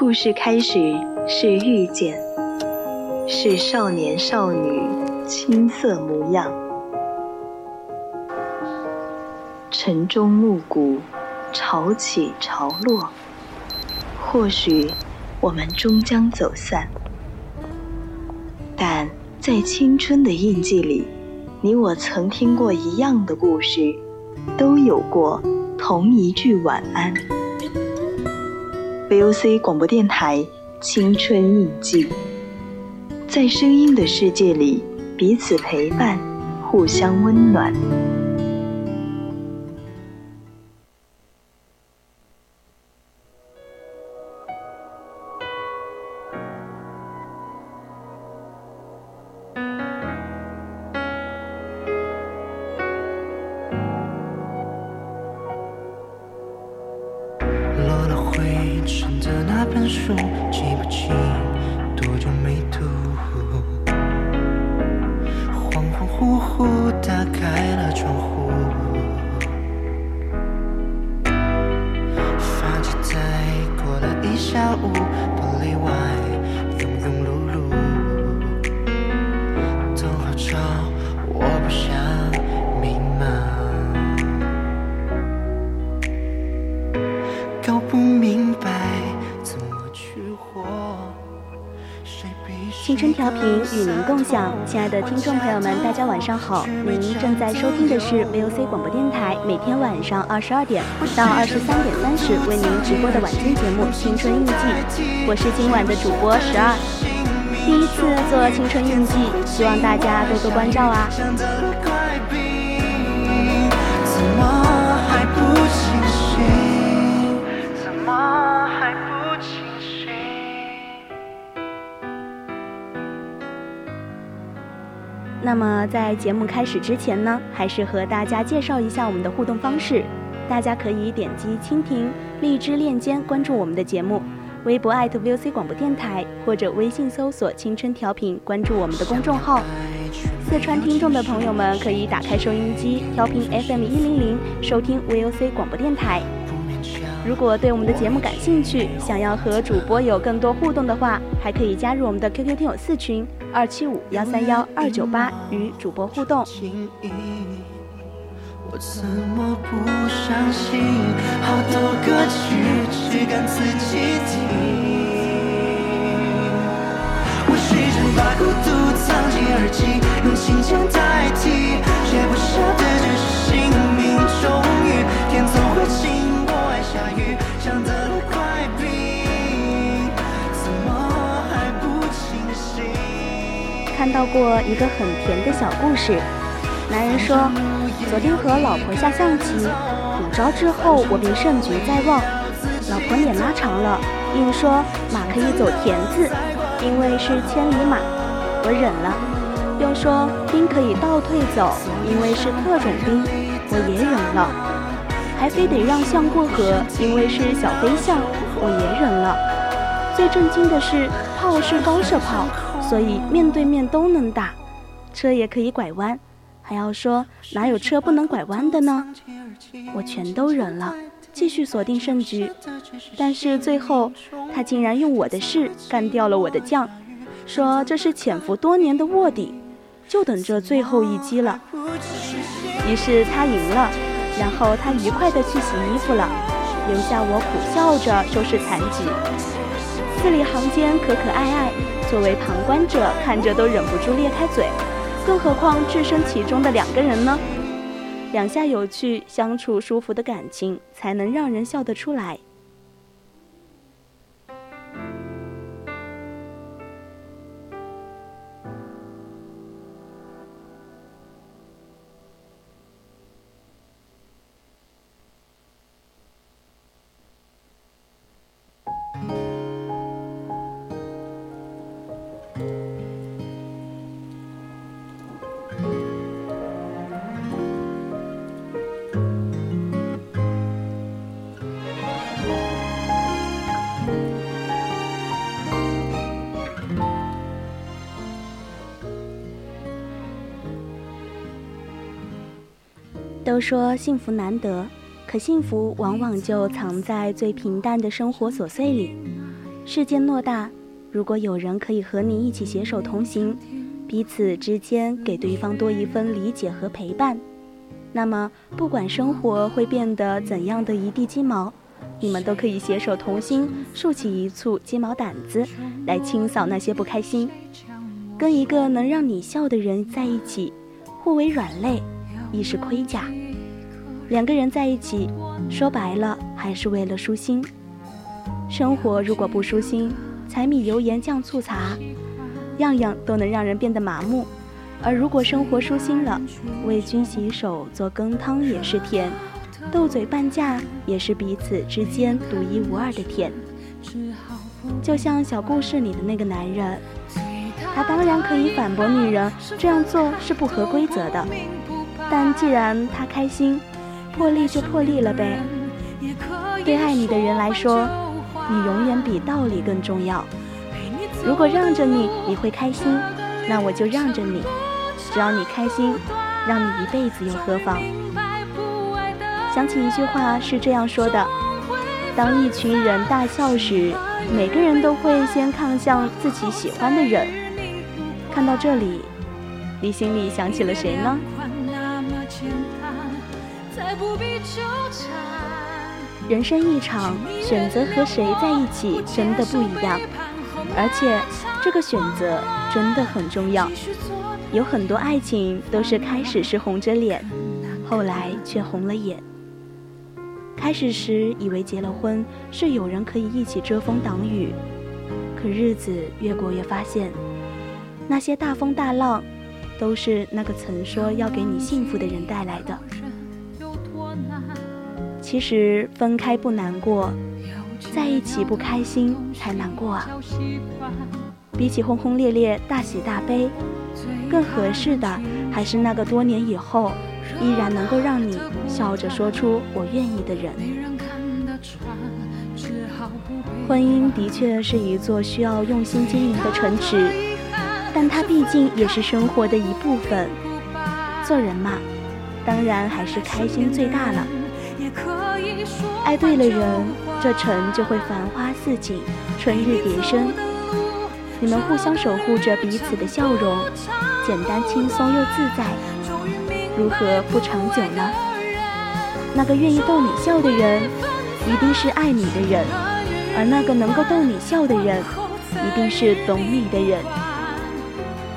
故事开始是遇见，是少年少女青涩模样，晨钟暮鼓，潮起潮落。或许我们终将走散，但在青春的印记里，你我曾听过一样的故事，都有过同一句晚安。VOC 广播电台《青春印记》，在声音的世界里，彼此陪伴，互相温暖。亲爱的听众朋友们，大家晚上好！您正在收听的是 VOC 广播电台，每天晚上二十二点到二十三点三十为您直播的晚间节目《青春印记》，我是今晚的主播十二，第一次做《青春印记》，希望大家多多关照啊！在节目开始之前呢，还是和大家介绍一下我们的互动方式。大家可以点击蜻蜓荔枝链接关注我们的节目，微博 @VOC 广播电台或者微信搜索“青春调频”关注我们的公众号。四川听众的朋友们可以打开收音机调频 FM 一零零收听 VOC 广播电台。如果对我们的节目感兴趣，想要和主播有更多互动的话，还可以加入我们的 QQ 听友四群二七五幺三幺二九八，与主播互动。我怎么不相信，好多歌曲只敢自己听。我试着把孤独藏进耳机，用琴键代替，却不舍得这是 sinh 看到过一个很甜的小故事。男人说，昨天和老婆下象棋，五招之后我便胜局在望。老婆脸拉长了，硬说马可以走田字，因为是千里马。我忍了。又说兵可以倒退走，因为是特种兵。我也忍了。还非得让象过河，因为是小飞象。我也忍了。最震惊的是，炮是高射炮。所以面对面都能打，车也可以拐弯，还要说哪有车不能拐弯的呢？我全都忍了，继续锁定胜局。但是最后他竟然用我的士干掉了我的将，说这是潜伏多年的卧底，就等着最后一击了。于是他赢了，然后他愉快地去洗衣服了，留下我苦笑着收拾残局。字里行间可可爱爱。作为旁观者，看着都忍不住裂开嘴，更何况置身其中的两个人呢？两下有趣、相处舒服的感情，才能让人笑得出来。都说幸福难得，可幸福往往就藏在最平淡的生活琐碎里。世界偌大，如果有人可以和你一起携手同行，彼此之间给对方多一分理解和陪伴，那么不管生活会变得怎样的一地鸡毛，你们都可以携手同心，竖起一簇鸡毛掸子，来清扫那些不开心。跟一个能让你笑的人在一起，互为软肋，亦是盔甲。两个人在一起，说白了还是为了舒心。生活如果不舒心，柴米油盐酱醋茶，样样都能让人变得麻木；而如果生活舒心了，为君洗手做羹汤也是甜，斗嘴半价也是彼此之间独一无二的甜。就像小故事里的那个男人，他当然可以反驳女人这样做是不合规则的，但既然他开心。破例就破例了呗。对爱你的人来说，你永远比道理更重要。如果让着你，你会开心，那我就让着你。只要你开心，让你一辈子又何妨？想起一句话是这样说的：当一群人大笑时，每个人都会先看向自己喜欢的人。看到这里，你心里想起了谁呢？人生一场，选择和谁在一起真的不一样，而且这个选择真的很重要。有很多爱情都是开始是红着脸，后来却红了眼。开始时以为结了婚是有人可以一起遮风挡雨，可日子越过越发现，那些大风大浪，都是那个曾说要给你幸福的人带来的。其实分开不难过，在一起不开心才难过啊！比起轰轰烈烈、大喜大悲，更合适的还是那个多年以后依然能够让你笑着说出“我愿意”的人。婚姻的确是一座需要用心经营的城池，但它毕竟也是生活的一部分。做人嘛，当然还是开心最大了。爱对了人，这城就会繁花似锦，春日蝶生。你们互相守护着彼此的笑容，简单轻松又自在，如何不长久呢？那个愿意逗你笑的人，一定是爱你的人；而那个能够逗你笑的人，一定是懂你的人。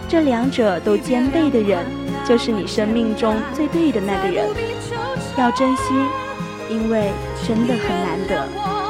这两者都兼备的人，就是你生命中最对的那个人，要珍惜。因为真的很难得。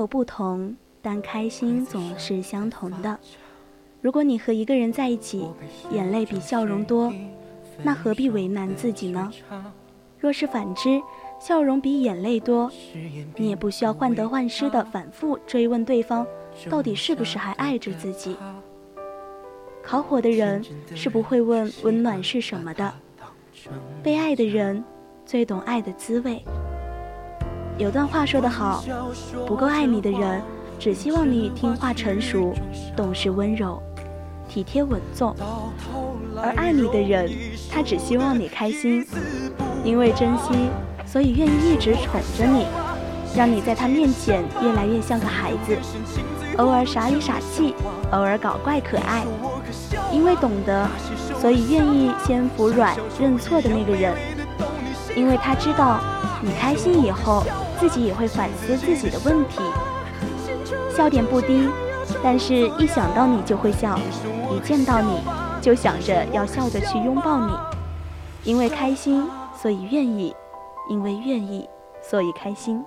有不同，但开心总是相同的。如果你和一个人在一起，眼泪比笑容多，那何必为难自己呢？若是反之，笑容比眼泪多，你也不需要患得患失的反复追问对方，到底是不是还爱着自己。烤火的人是不会问温暖是什么的，被爱的人最懂爱的滋味。有段话说得好，不够爱你的人，只希望你听话成熟、懂事温柔、体贴稳重；而爱你的人，他只希望你开心，因为珍惜，所以愿意一直宠着你，让你在他面前越来越像个孩子，偶尔傻里傻气，偶尔搞怪可爱。因为懂得，所以愿意先服软认错的那个人，因为他知道你开心以后。自己也会反思自己的问题，笑点不低，但是一想到你就会笑，一见到你就想着要笑着去拥抱你，因为开心所以愿意，因为愿意所以开心。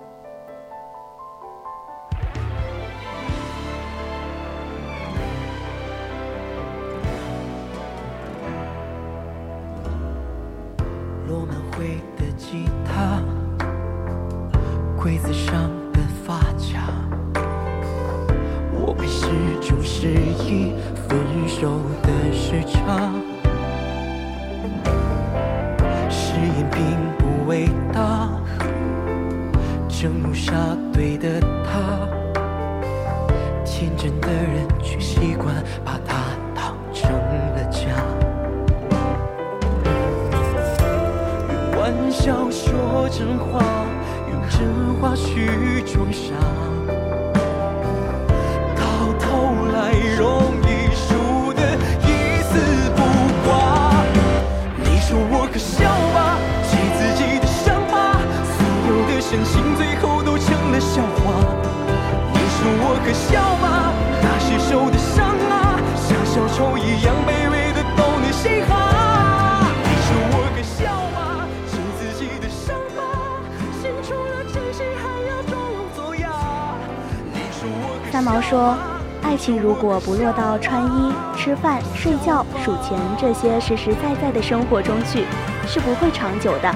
如果不落到穿衣、吃饭、睡觉、数钱这些实实在在的生活中去，是不会长久的。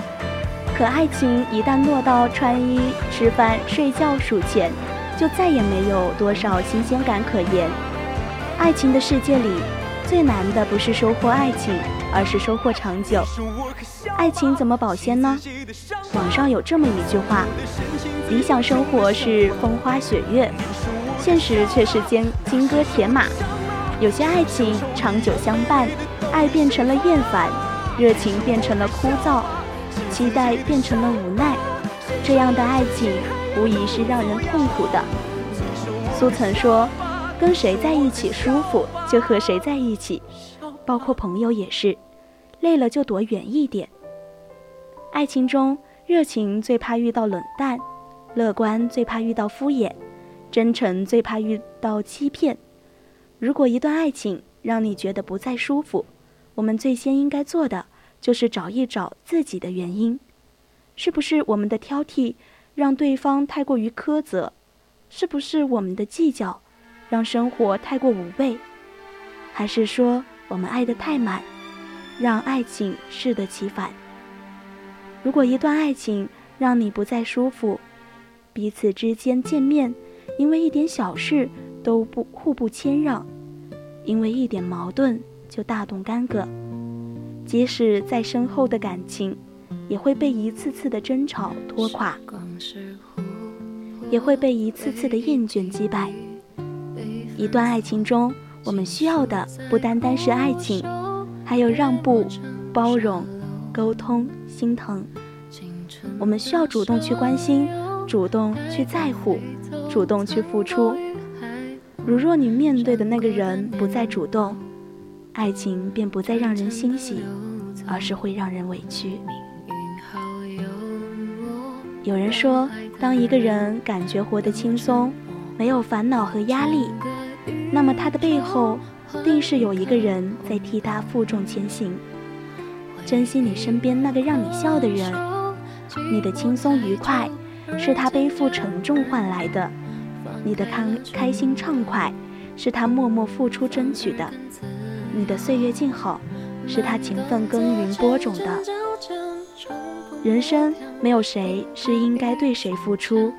可爱情一旦落到穿衣、吃饭、睡觉、数钱，就再也没有多少新鲜感可言。爱情的世界里，最难的不是收获爱情，而是收获长久。爱情怎么保鲜呢？网上有这么一句话：理想生活是风花雪月。”现实却是金金戈铁马，有些爱情长久相伴，爱变成了厌烦，热情变成了枯燥，期待变成了无奈，这样的爱情无疑是让人痛苦的。苏曾说：“跟谁在一起舒服，就和谁在一起，包括朋友也是，累了就躲远一点。”爱情中，热情最怕遇到冷淡，乐观最怕遇到敷衍。真诚最怕遇到欺骗。如果一段爱情让你觉得不再舒服，我们最先应该做的就是找一找自己的原因。是不是我们的挑剔让对方太过于苛责？是不是我们的计较让生活太过无味？还是说我们爱得太满，让爱情适得其反？如果一段爱情让你不再舒服，彼此之间见面。因为一点小事都不互不谦让，因为一点矛盾就大动干戈，即使再深厚的感情，也会被一次次的争吵拖垮，也会被一次次的厌倦击败。一段爱情中，我们需要的不单单是爱情，还有让步、包容、沟通、心疼。我们需要主动去关心，主动去在乎。主动去付出。如若你面对的那个人不再主动，爱情便不再让人欣喜，而是会让人委屈。有人说，当一个人感觉活得轻松，没有烦恼和压力，那么他的背后定是有一个人在替他负重前行。珍惜你身边那个让你笑的人，你的轻松愉快。是他背负沉重换来的，你的开开心畅快，是他默默付出争取的；你的岁月静好，是他勤奋耕耘播种的。人生没有谁是应该对谁付出，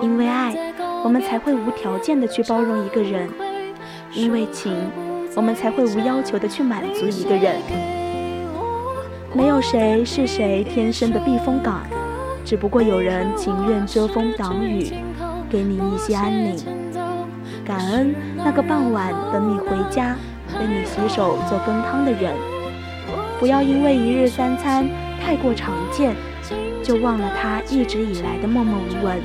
因为爱，我们才会无条件的去包容一个人；因为情，我们才会无要求的去满足一个人。没有谁是谁天生的避风港。只不过有人情愿遮风挡雨，给你一些安宁。感恩那个傍晚等你回家，为你洗手做羹汤的人。不要因为一日三餐太过常见，就忘了他一直以来的默默无闻。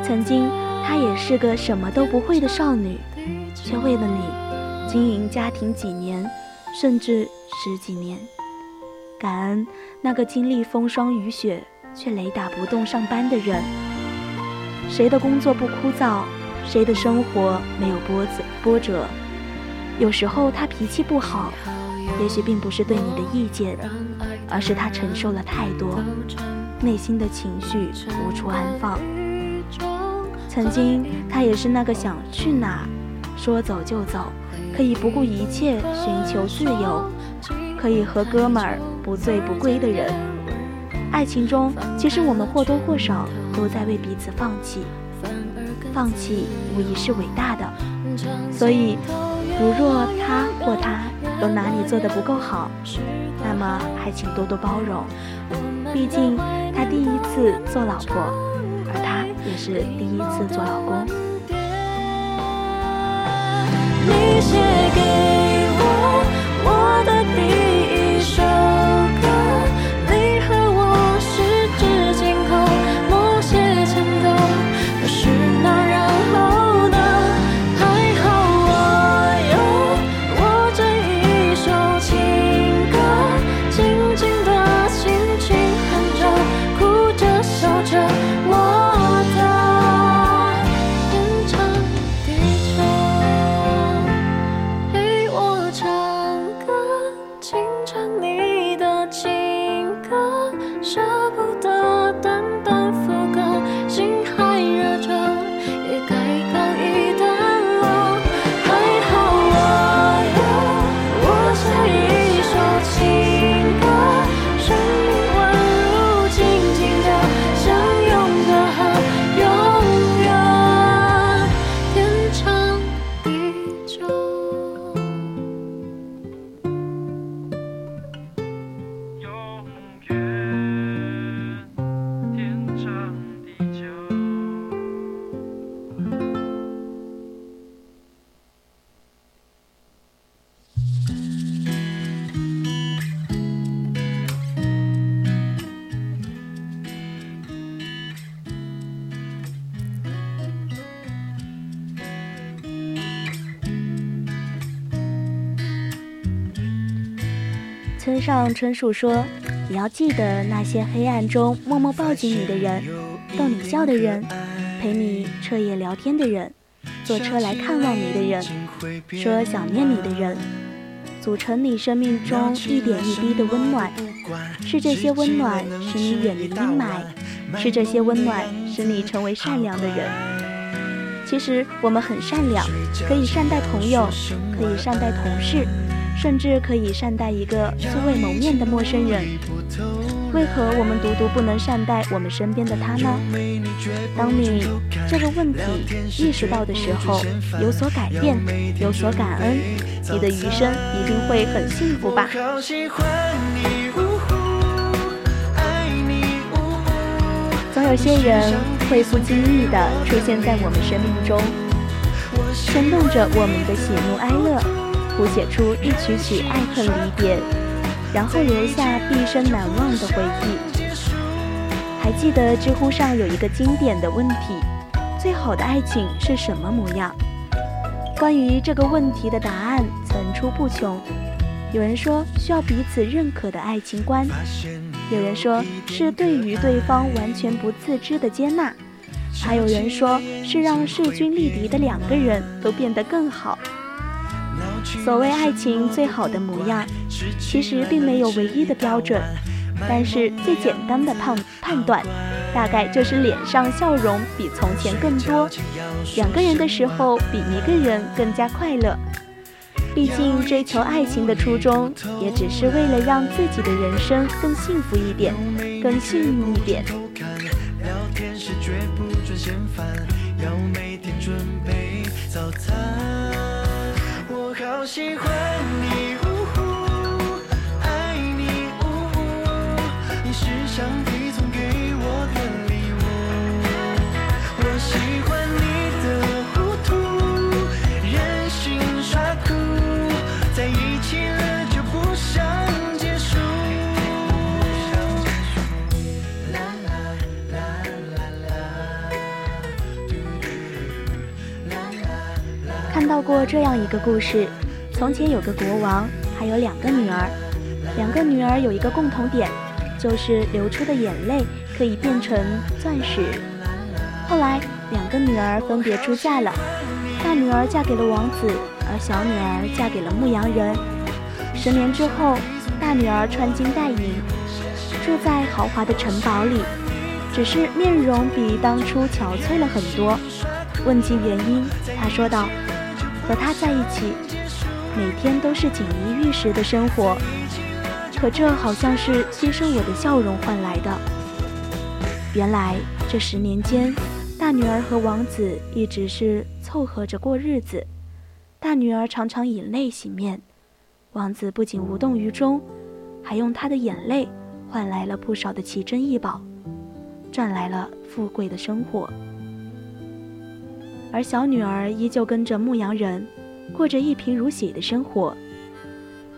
曾经，她也是个什么都不会的少女，却为了你经营家庭几年，甚至十几年。感恩那个经历风霜雨雪却雷打不动上班的人。谁的工作不枯燥？谁的生活没有波折波折？有时候他脾气不好，也许并不是对你的意见，而是他承受了太多，内心的情绪无处安放。曾经他也是那个想去哪，说走就走，可以不顾一切寻求自由，可以和哥们儿不醉不归的人。爱情中，其实我们或多或少都在为彼此放弃，放弃无疑是伟大的。所以，如若他或他都哪里做的不够好，那么还请多多包容。毕竟他第一次做老婆，而他也是第一次做老公。你写给我我的春树说：“你要记得那些黑暗中默默抱紧你的人，逗你笑的人，陪你彻夜聊天的人，坐车来看望你的人，说想念你的人，组成你生命中一点一滴的温暖。是这些温暖使你远离阴霾，是这些温暖使你成为善良的人。其实我们很善良，可以善待朋友，可以善待同事。”甚至可以善待一个素未谋面的陌生人，为何我们独独不能善待我们身边的他呢？当你这个问题意识到的时候，有所改变，有所感恩，你的余生一定会很幸福吧。总有些人会不经意地出现在我们生命中，牵动着我们的喜怒哀乐。谱写出一曲曲爱恨离别，然后留下毕生难忘的回忆。还记得知乎上有一个经典的问题：最好的爱情是什么模样？关于这个问题的答案层出不穷。有人说需要彼此认可的爱情观，有人说是对于对方完全不自知的接纳，还有人说是让势均力敌的两个人都变得更好。所谓爱情最好的模样，其实并没有唯一的标准，但是最简单的判判断，大概就是脸上笑容比从前更多，两个人的时候比一个人更加快乐。毕竟追求爱情的初衷，也只是为了让自己的人生更幸福一点，更幸运一点。好喜欢你，呜呼，爱你，呜呼，你是看到过这样一个故事：从前有个国王，还有两个女儿。两个女儿有一个共同点，就是流出的眼泪可以变成钻石。后来，两个女儿分别出嫁了，大女儿嫁给了王子，而小女儿嫁给了牧羊人。十年之后，大女儿穿金戴银，住在豪华的城堡里，只是面容比当初憔悴了很多。问及原因，她说道。和他在一起，每天都是锦衣玉食的生活，可这好像是牺牲我的笑容换来的。原来这十年间，大女儿和王子一直是凑合着过日子，大女儿常常以泪洗面，王子不仅无动于衷，还用他的眼泪换来了不少的奇珍异宝，赚来了富贵的生活。而小女儿依旧跟着牧羊人，过着一贫如洗的生活。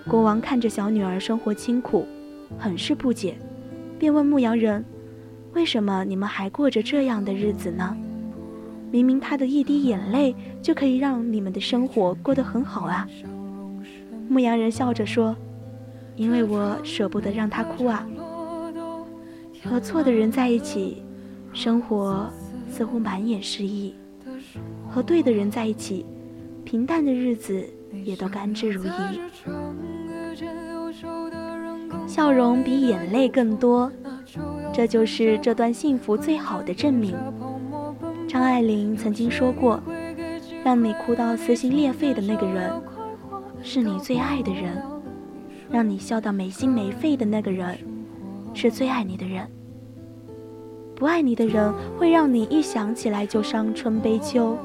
国王看着小女儿生活清苦，很是不解，便问牧羊人：“为什么你们还过着这样的日子呢？明明她的一滴眼泪就可以让你们的生活过得很好啊！”牧羊人笑着说：“因为我舍不得让她哭啊。和错的人在一起，生活似乎满眼诗意。”和对的人在一起，平淡的日子也都甘之如饴。笑容比眼泪更多，这就是这段幸福最好的证明。张爱玲曾经说过：“让你哭到撕心裂肺的那个人，是你最爱的人；让你笑到没心没肺的那个人，是最爱你的人。不爱你的人，会让你一想起来就伤春悲秋。”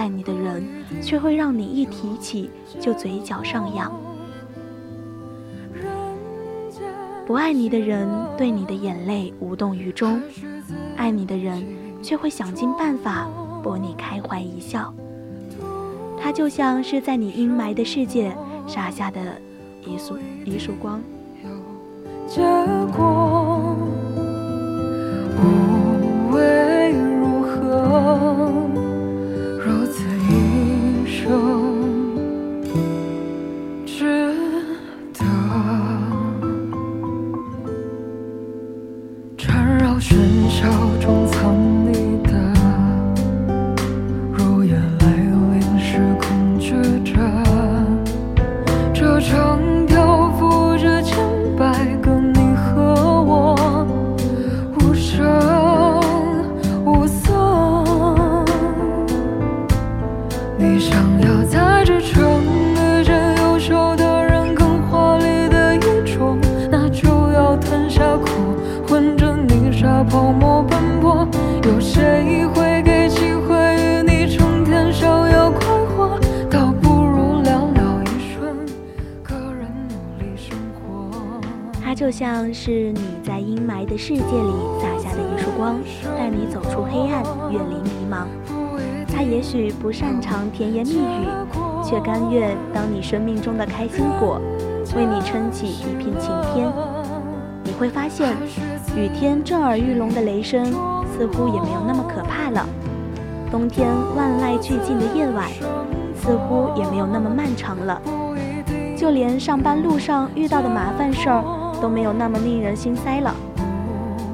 爱你的人，却会让你一提起就嘴角上扬；不爱你的人，对你的眼泪无动于衷；爱你的人，却会想尽办法博你开怀一笑。他就像是在你阴霾的世界洒下的一束一束光。结果无论就像是你在阴霾的世界里洒下的一束光，带你走出黑暗，远离迷茫。他也许不擅长甜言蜜语，却甘愿当你生命中的开心果，为你撑起一片晴天。你会发现，雨天震耳欲聋的雷声似乎也没有那么可怕了；冬天万籁俱静的夜晚似乎也没有那么漫长了。就连上班路上遇到的麻烦事儿。都没有那么令人心塞了，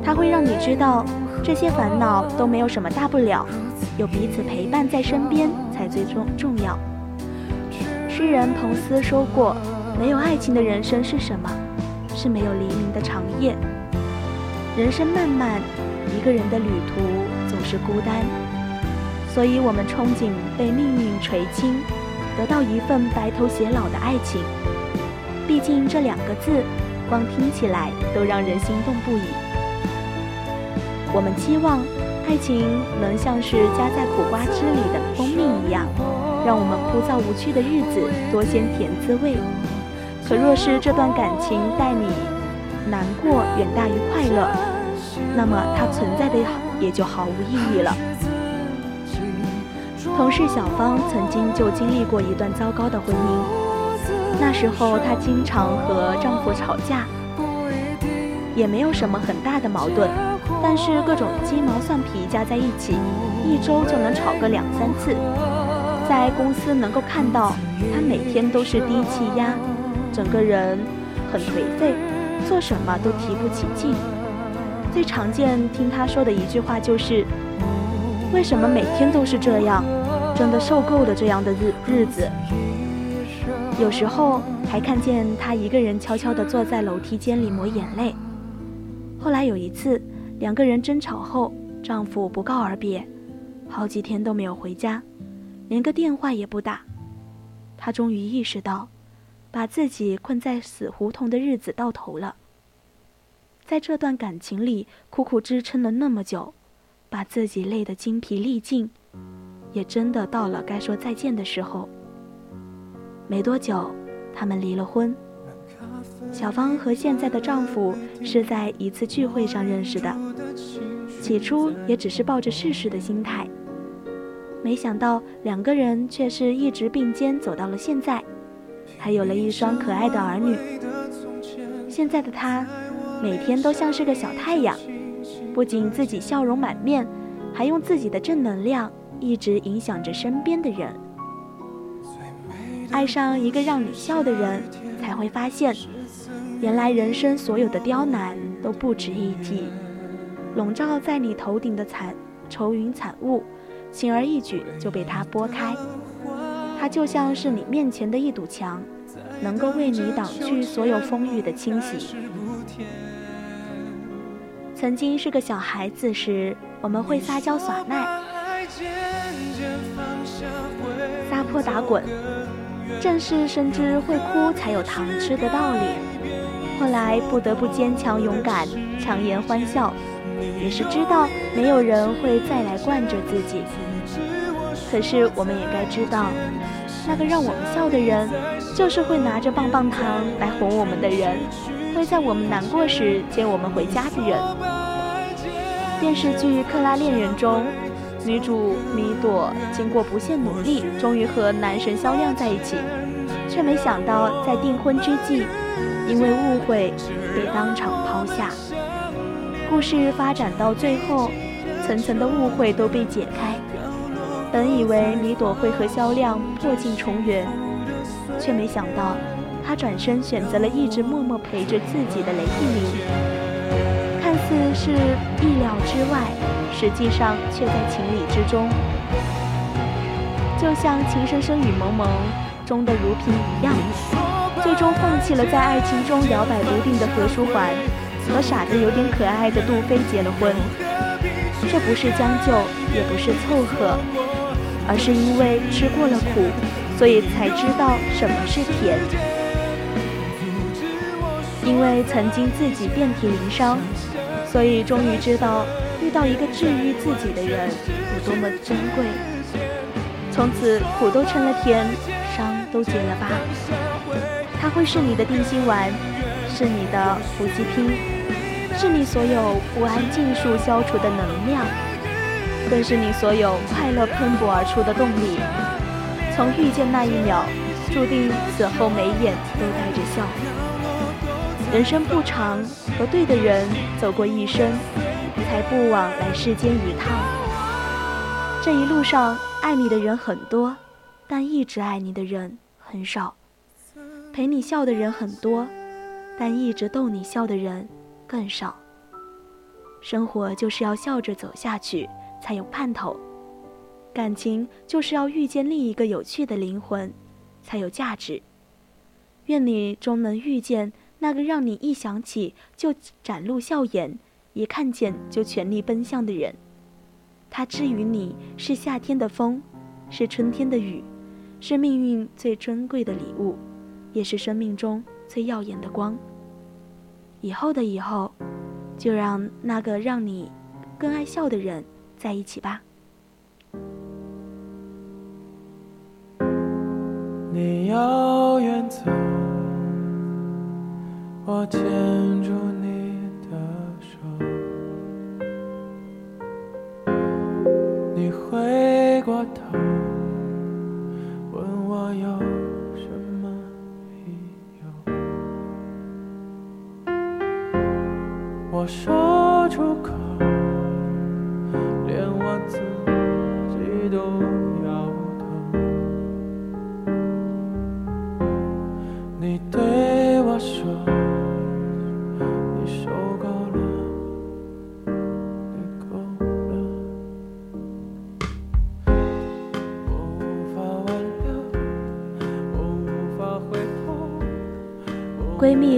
它会让你知道，这些烦恼都没有什么大不了，有彼此陪伴在身边才最重重要。诗人彭斯说过：“没有爱情的人生是什么？是没有黎明的长夜。人生漫漫，一个人的旅途总是孤单，所以我们憧憬被命运垂青，得到一份白头偕老的爱情。毕竟这两个字。”光听起来都让人心动不已。我们期望爱情能像是加在苦瓜汁里的蜂蜜一样，让我们枯燥无趣的日子多些甜滋味。可若是这段感情带你难过远大于快乐，那么它存在的也就毫无意义了。同事小芳曾经就经历过一段糟糕的婚姻，那时候她经常和丈夫吵架，也没有什么很大的矛盾，但是各种鸡毛蒜皮加在一起，一周就能吵个两三次。在公司能够看到她每天都是低气压，整个人很颓废，做什么都提不起劲。最常见听她说的一句话就是：“为什么每天都是这样？”真的受够了这样的日日子，有时候还看见她一个人悄悄地坐在楼梯间里抹眼泪。后来有一次，两个人争吵后，丈夫不告而别，好几天都没有回家，连个电话也不打。她终于意识到，把自己困在死胡同的日子到头了。在这段感情里苦苦支撑了那么久，把自己累得精疲力尽。也真的到了该说再见的时候。没多久，他们离了婚。小芳和现在的丈夫是在一次聚会上认识的，起初也只是抱着试试的心态，没想到两个人却是一直并肩走到了现在，还有了一双可爱的儿女。现在的她，每天都像是个小太阳，不仅自己笑容满面，还用自己的正能量。一直影响着身边的人。爱上一个让你笑的人，才会发现，原来人生所有的刁难都不值一提。笼罩在你头顶的惨愁云惨雾，轻而易举就被他拨开。他就像是你面前的一堵墙，能够为你挡去所有风雨的侵袭。曾经是个小孩子时，我们会撒娇耍赖。撒泼打滚，正是深知会哭才有糖吃的道理。后来不得不坚强勇敢，强颜欢笑，也是知道没有人会再来惯着自己。可是我们也该知道，那个让我们笑的人，就是会拿着棒棒糖来哄我们的人，会在我们难过时接我们回家的人。电视剧《克拉恋人》中。女主米朵经过不懈努力，终于和男神肖亮在一起，却没想到在订婚之际，因为误会被当场抛下。故事发展到最后，层层的误会都被解开。本以为米朵会和肖亮破镜重圆，却没想到她转身选择了一直默默陪着自己的雷逸明，似是意料之外。实际上却在情理之中，就像《情深深雨蒙蒙》中的如萍一样，最终放弃了在爱情中摇摆不定的何书桓，和傻得有点可爱的杜飞结了婚。这不是将就，也不是凑合，而是因为吃过了苦，所以才知道什么是甜。因为曾经自己遍体鳞伤，所以终于知道。遇到一个治愈自己的人有多么珍贵，从此苦都成了甜，伤都结了疤。他会是你的定心丸，是你的伏击拼，是你所有不安尽数消除的能量，更是你所有快乐喷薄而出的动力。从遇见那一秒，注定此后眉眼都带着笑。人生不长，和对的人走过一生。才不枉来世间一趟。这一路上，爱你的人很多，但一直爱你的人很少；陪你笑的人很多，但一直逗你笑的人更少。生活就是要笑着走下去，才有盼头；感情就是要遇见另一个有趣的灵魂，才有价值。愿你终能遇见那个让你一想起就展露笑颜。一看见就全力奔向的人，他之于你是夏天的风，是春天的雨，是命运最珍贵的礼物，也是生命中最耀眼的光。以后的以后，就让那个让你更爱笑的人在一起吧。你要远走，我牵住你的手你回过头问我有什么理由？我说出口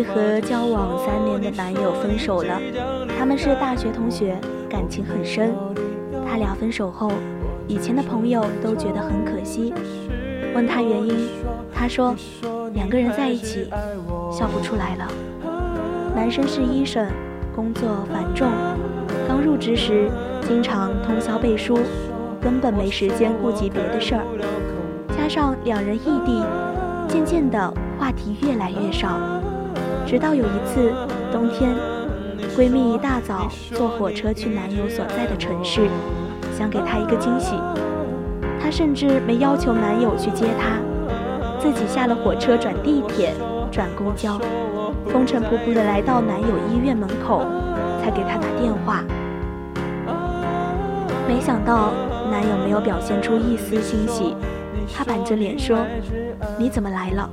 和交往三年的男友分手了，他们是大学同学，感情很深。他俩分手后，以前的朋友都觉得很可惜，问他原因，他说两个人在一起笑不出来了。男生是医生，工作繁重，刚入职时经常通宵背书，根本没时间顾及别的事儿。加上两人异地，渐渐的话题越来越少。直到有一次冬天，闺蜜一大早坐火车去男友所在的城市，想给他一个惊喜。她甚至没要求男友去接她，自己下了火车转地铁、转公交，风尘仆仆的来到男友医院门口，才给他打电话。没想到男友没有表现出一丝欣喜，他板着脸说：“你怎么来了？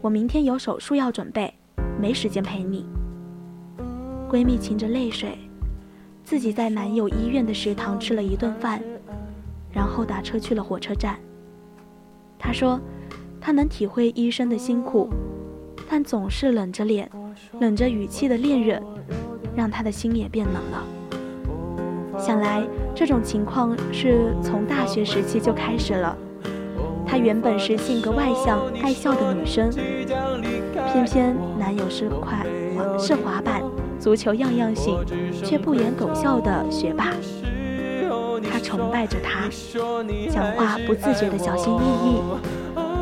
我明天有手术要准备。”没时间陪你。闺蜜噙着泪水，自己在男友医院的食堂吃了一顿饭，然后打车去了火车站。她说，她能体会医生的辛苦，但总是冷着脸、冷着语气的恋人，让她的心也变冷了。想来这种情况是从大学时期就开始了。她原本是性格外向、爱笑的女生。偏偏男友是快滑是滑板、足球样样行，却不言狗笑的学霸。他崇拜着他，讲话不自觉的小心翼翼，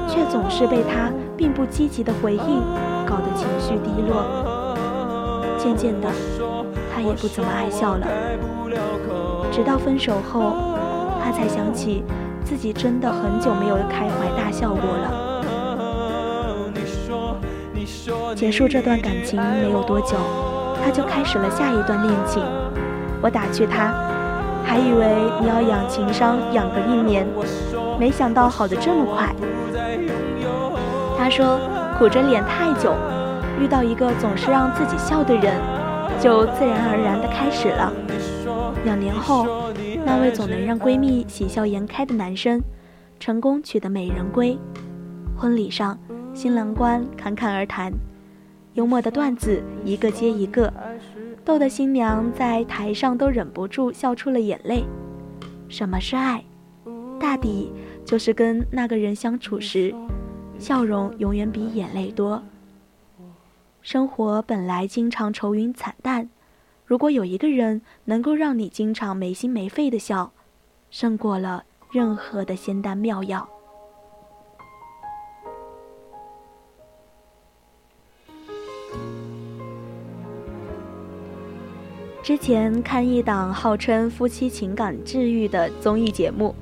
却总是被他并不积极的回应搞得情绪低落。渐渐的，他也不怎么爱笑了。直到分手后，他才想起自己真的很久没有开怀大笑过了。结束这段感情没有多久，他就开始了下一段恋情。我打趣他，还以为你要养情伤养个一年，没想到好的这么快。他说苦着脸太久，遇到一个总是让自己笑的人，就自然而然的开始了。两年后，那位总能让闺蜜喜笑颜开的男生，成功娶得美人归。婚礼上，新郎官侃侃而谈。幽默的段子一个接一个，逗得新娘在台上都忍不住笑出了眼泪。什么是爱？大抵就是跟那个人相处时，笑容永远比眼泪多。生活本来经常愁云惨淡，如果有一个人能够让你经常没心没肺的笑，胜过了任何的仙丹妙药。之前看一档号称夫妻情感治愈的综艺节目，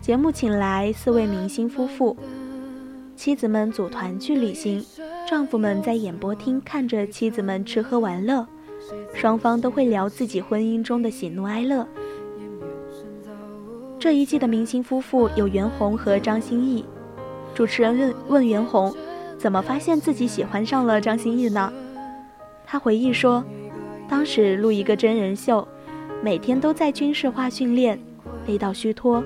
节目请来四位明星夫妇，妻子们组团去旅行，丈夫们在演播厅看着妻子们吃喝玩乐，双方都会聊自己婚姻中的喜怒哀乐。这一季的明星夫妇有袁弘和张歆艺，主持人问问袁弘，怎么发现自己喜欢上了张歆艺呢？他回忆说。当时录一个真人秀，每天都在军事化训练，累到虚脱。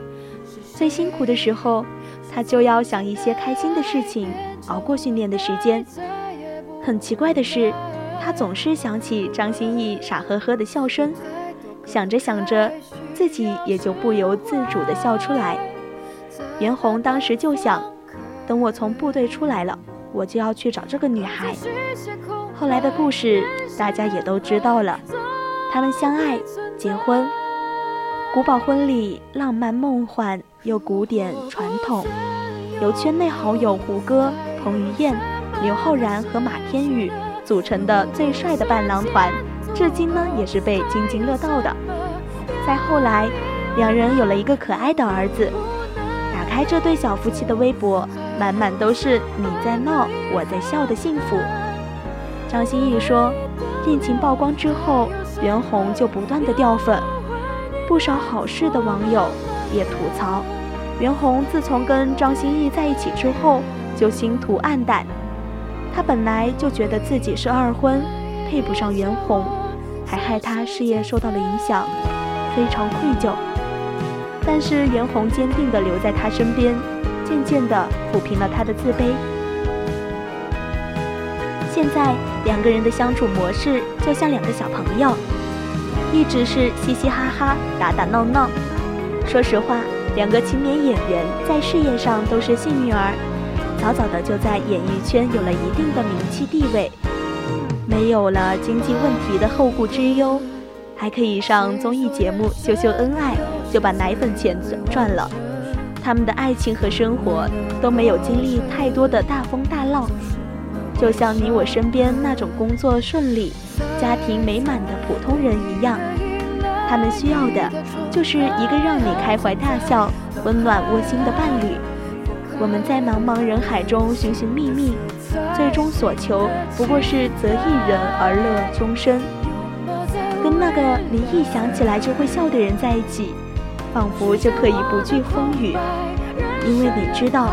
最辛苦的时候，他就要想一些开心的事情，熬过训练的时间。很奇怪的是，他总是想起张歆艺傻呵呵的笑声，想着想着，自己也就不由自主地笑出来。袁弘当时就想，等我从部队出来了，我就要去找这个女孩。后来的故事大家也都知道了，他们相爱、结婚，古堡婚礼浪漫梦幻又古典传统，由圈内好友胡歌、彭于晏、刘昊然和马天宇组成的最帅的伴郎团，至今呢也是被津津乐道的。再后来，两人有了一个可爱的儿子，打开这对小夫妻的微博，满满都是你在闹，我在笑的幸福。张歆艺说，恋情曝光之后，袁弘就不断的掉粉，不少好事的网友也吐槽，袁弘自从跟张歆艺在一起之后，就星途暗淡。他本来就觉得自己是二婚，配不上袁弘，还害他事业受到了影响，非常愧疚。但是袁弘坚定地留在他身边，渐渐地抚平了他的自卑。现在两个人的相处模式就像两个小朋友，一直是嘻嘻哈哈、打打闹闹。说实话，两个青年演员在事业上都是幸运儿，早早的就在演艺圈有了一定的名气地位，没有了经济问题的后顾之忧，还可以上综艺节目秀秀恩爱。就把奶粉钱赚了，他们的爱情和生活都没有经历太多的大风大浪，就像你我身边那种工作顺利、家庭美满的普通人一样。他们需要的就是一个让你开怀大笑、温暖窝心的伴侣。我们在茫茫人海中寻寻觅觅，最终所求不过是择一人而乐终身，跟那个你一想起来就会笑的人在一起。仿佛就可以不惧风雨，因为你知道，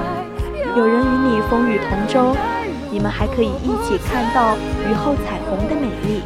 有人与你风雨同舟，你们还可以一起看到雨后彩虹的美丽。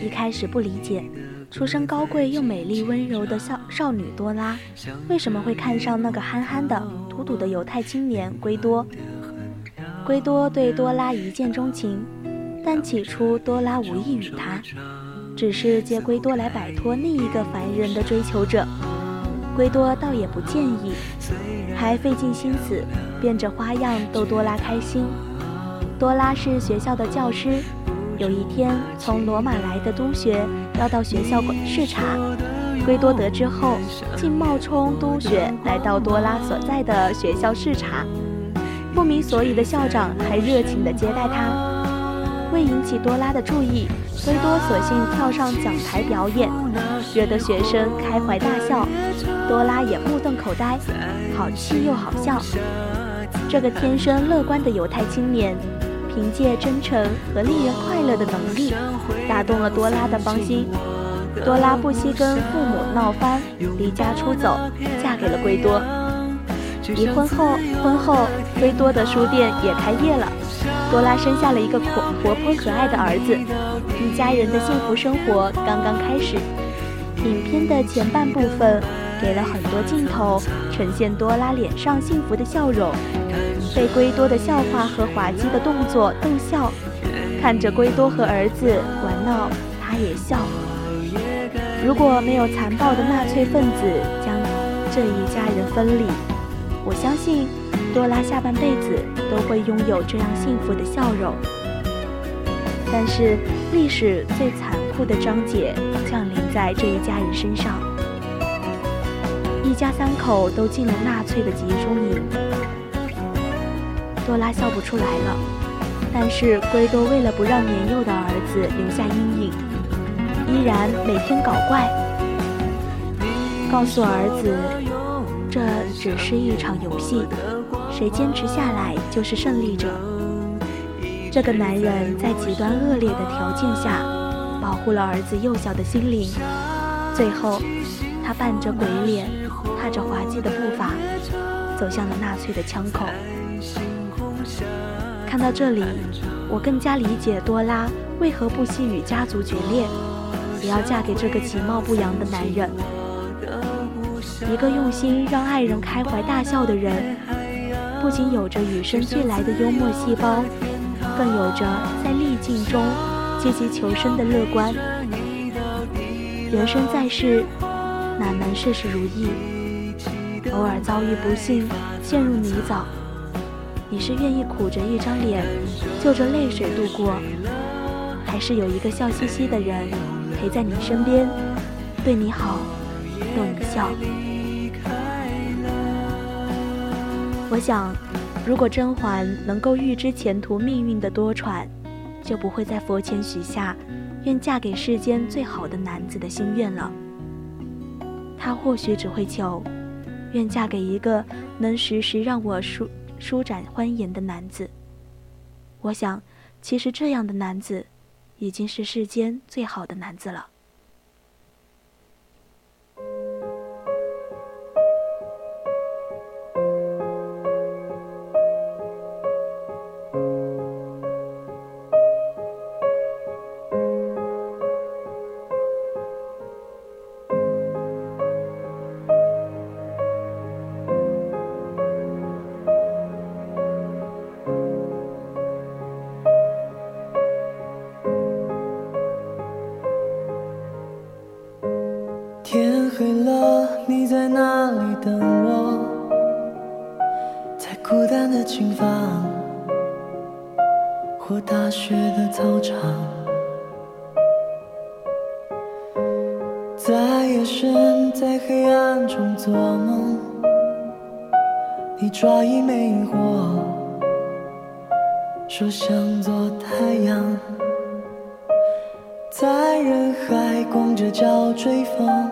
一开始不理解，出身高贵又美丽温柔的少少女多拉，为什么会看上那个憨憨的、土土的犹太青年圭多？圭多对多拉一见钟情，但起初多拉无意与他，只是借圭多来摆脱另一个凡人的追求者。圭多倒也不介意，还费尽心思变着花样逗多拉开心。多拉是学校的教师，有一天从罗马来的督学要到学校视察，圭多得知后，竟冒充督学来到多拉所在的学校视察。不明所以的校长还热情地接待他。为引起多拉的注意，圭多索性跳上讲台表演，惹得学生开怀大笑。多拉也目瞪口呆，好气又好笑。这个天生乐观的犹太青年，凭借真诚和令人快乐的能力，打动了多拉的芳心。多拉不惜跟父母闹翻，离家出走，嫁给了圭多。离婚后，婚后，圭多的书店也开业了。多拉生下了一个活活泼可爱的儿子，一家人的幸福生活刚刚开始。影片的前半部分给了很多镜头，呈现多拉脸上幸福的笑容，被圭多的笑话和滑稽的动作逗笑，看着圭多和儿子玩闹，他也笑。如果没有残暴的纳粹分子将这一家人分离，我相信多拉下半辈子都会拥有这样幸福的笑容。但是历史最残酷的章节降临在这一家人身上，一家三口都进了纳粹的集中营。多拉笑不出来了，但是圭多为了不让年幼的儿子留下阴影，依然每天搞怪，告诉儿子这只是一场游戏，谁坚持下来就是胜利者。这个男人在极端恶劣的条件下，保护了儿子幼小的心灵。最后，他扮着鬼脸，踏着滑稽的步伐，走向了纳粹的枪口。看到这里，我更加理解多拉为何不惜与家族决裂，也要嫁给这个其貌不扬的男人。一个用心让爱人开怀大笑的人，不仅有着与生俱来的幽默细胞。更有着在逆境中积极求生的乐观。人生在世，哪能事事如意？偶尔遭遇不幸，陷入泥沼，你是愿意苦着一张脸，就着泪水度过，还是有一个笑嘻嘻的人陪在你身边，对你好，逗你笑？我想。如果甄嬛能够预知前途命运的多舛，就不会在佛前许下愿嫁给世间最好的男子的心愿了。她或许只会求愿嫁给一个能时时让我舒舒展欢颜的男子。我想，其实这样的男子，已经是世间最好的男子了。心房或大雪的操场，在夜深，在黑暗中做梦。你抓一枚萤火，说想做太阳，在人海光着脚追风。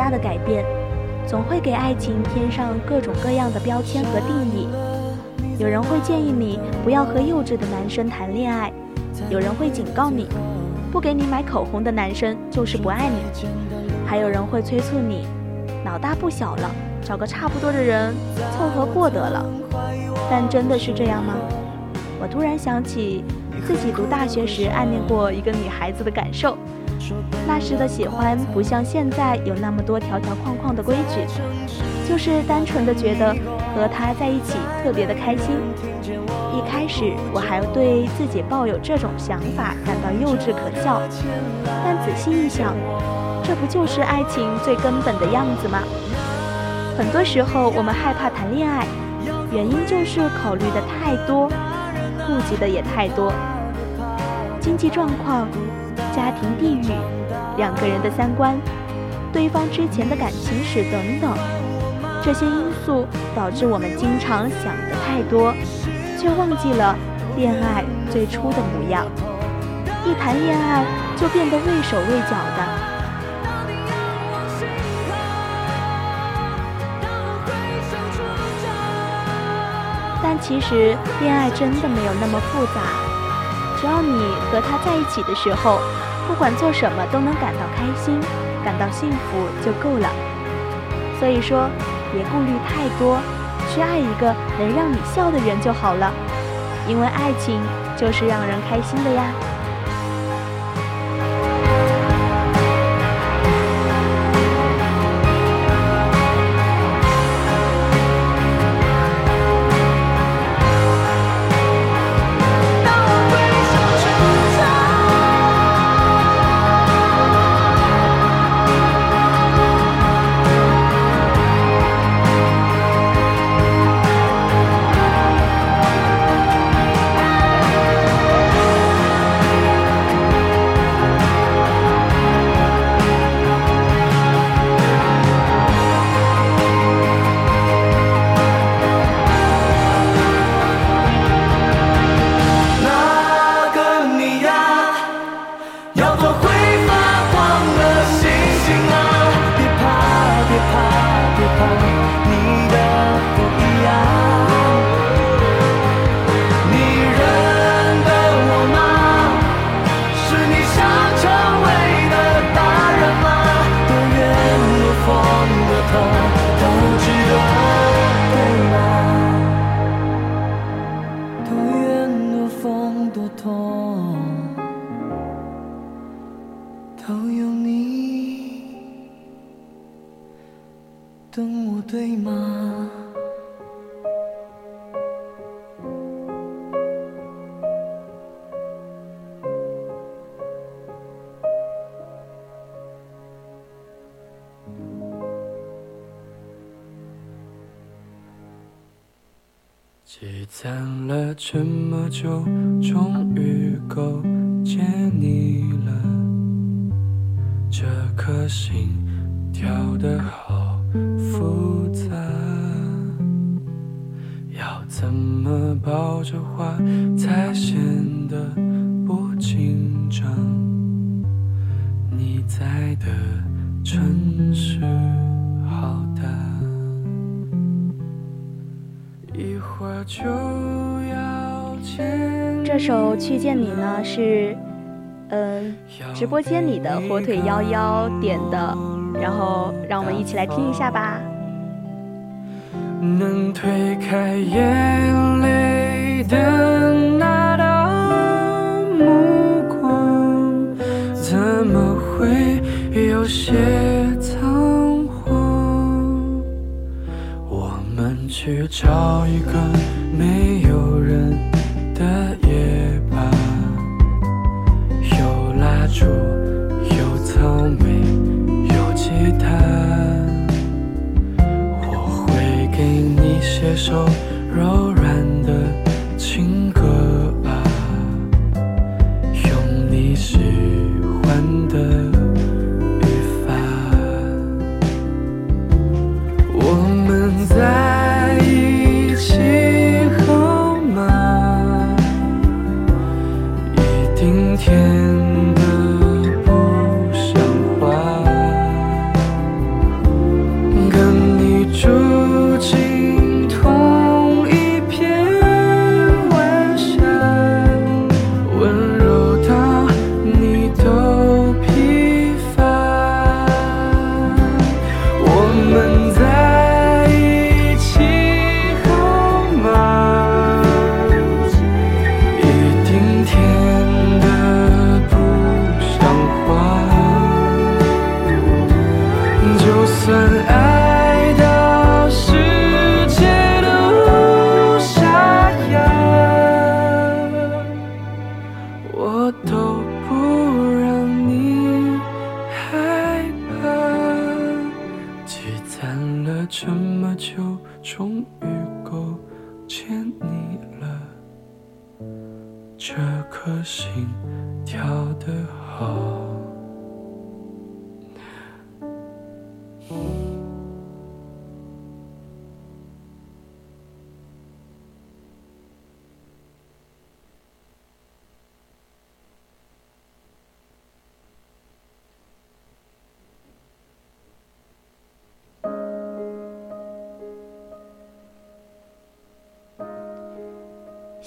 大的改变，总会给爱情添上各种各样的标签和定义。有人会建议你不要和幼稚的男生谈恋爱，有人会警告你，不给你买口红的男生就是不爱你，还有人会催促你，老大不小了，找个差不多的人凑合过得了。但真的是这样吗？我突然想起。自己读大学时暗恋过一个女孩子的感受，那时的喜欢不像现在有那么多条条框框的规矩，就是单纯的觉得和他在一起特别的开心。一开始我还对自己抱有这种想法感到幼稚可笑，但仔细一想，这不就是爱情最根本的样子吗？很多时候我们害怕谈恋爱，原因就是考虑的太多，顾及的也太多，经济状况、家庭地域、两个人的三观、对方之前的感情史等等，这些因素导致我们经常想的太多。却忘记了恋爱最初的模样，一谈恋爱就变得畏手畏脚的。但其实恋爱真的没有那么复杂，只要你和他在一起的时候，不管做什么都能感到开心、感到幸福就够了。所以说，别顾虑太多。去爱一个能让你笑的人就好了，因为爱情就是让人开心的呀。在的城市好大。这首《去见你》呢，是嗯直播间里的火腿幺幺点的，然后让我们一起来听一下吧。能推开眼泪的有些？去找一个没有人的夜吧，有蜡烛，有草莓，有吉他，我会给你写首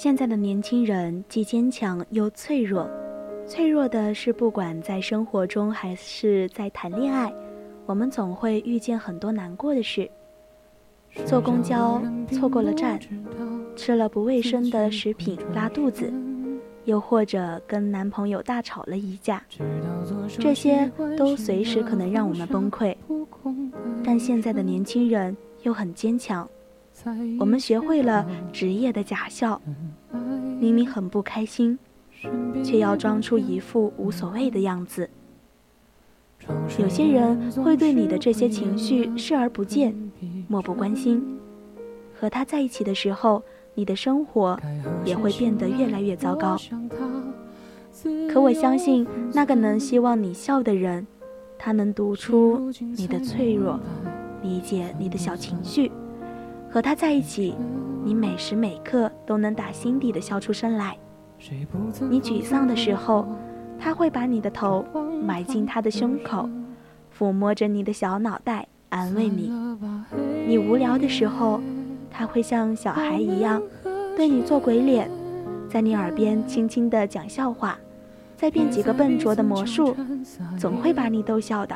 现在的年轻人既坚强又脆弱，脆弱的是不管在生活中还是在谈恋爱，我们总会遇见很多难过的事。坐公交错过了站，吃了不卫生的食品拉肚子，又或者跟男朋友大吵了一架，这些都随时可能让我们崩溃。但现在的年轻人又很坚强。我们学会了职业的假笑，明明很不开心，却要装出一副无所谓的样子。有些人会对你的这些情绪视而不见，漠不关心。和他在一起的时候，你的生活也会变得越来越糟糕。可我相信，那个能希望你笑的人，他能读出你的脆弱，理解你的小情绪。和他在一起，你每时每刻都能打心底的笑出声来。你沮丧的时候，他会把你的头埋进他的胸口，抚摸着你的小脑袋，安慰你。你无聊的时候，他会像小孩一样，对你做鬼脸，在你耳边轻轻地讲笑话，再变几个笨拙的魔术，总会把你逗笑的。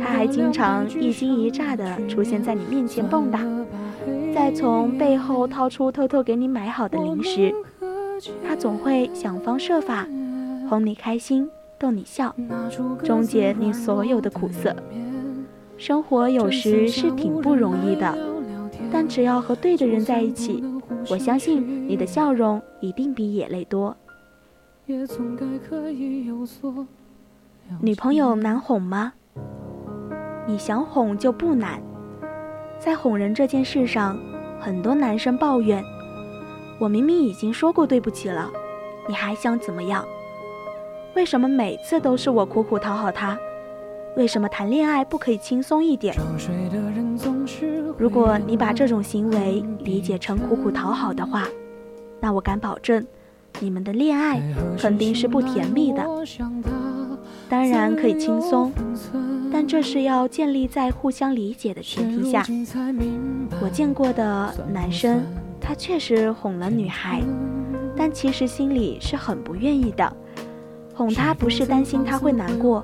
他还经常一惊一乍地出现在你面前蹦跶，再从背后掏出偷偷给你买好的零食。他总会想方设法哄你开心，逗你笑，终结你所有的苦涩。生活有时是挺不容易的，但只要和对的人在一起，我相信你的笑容一定比眼泪多。女朋友难哄吗？你想哄就不难，在哄人这件事上，很多男生抱怨：我明明已经说过对不起了，你还想怎么样？为什么每次都是我苦苦讨好他？为什么谈恋爱不可以轻松一点？如果你把这种行为理解成苦苦讨好的话，那我敢保证，你们的恋爱肯定是不甜蜜的。当然可以轻松。但这是要建立在互相理解的前提下。我见过的男生，他确实哄了女孩，但其实心里是很不愿意的。哄她不是担心她会难过，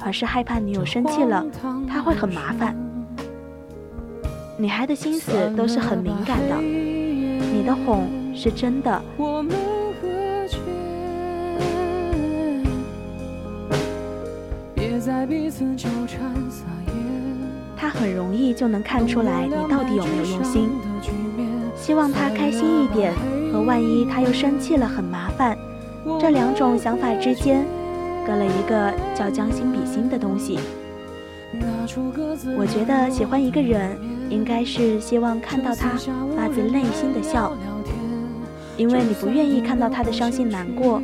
而是害怕女友生气了，他会很麻烦。女孩的心思都是很敏感的，你的哄是真的。他很容易就能看出来你到底有没有用心。希望他开心一点，和万一他又生气了很麻烦，这两种想法之间，隔了一个叫将心比心的东西。我觉得喜欢一个人，应该是希望看到他发自内心的笑，因为你不愿意看到他的伤心难过。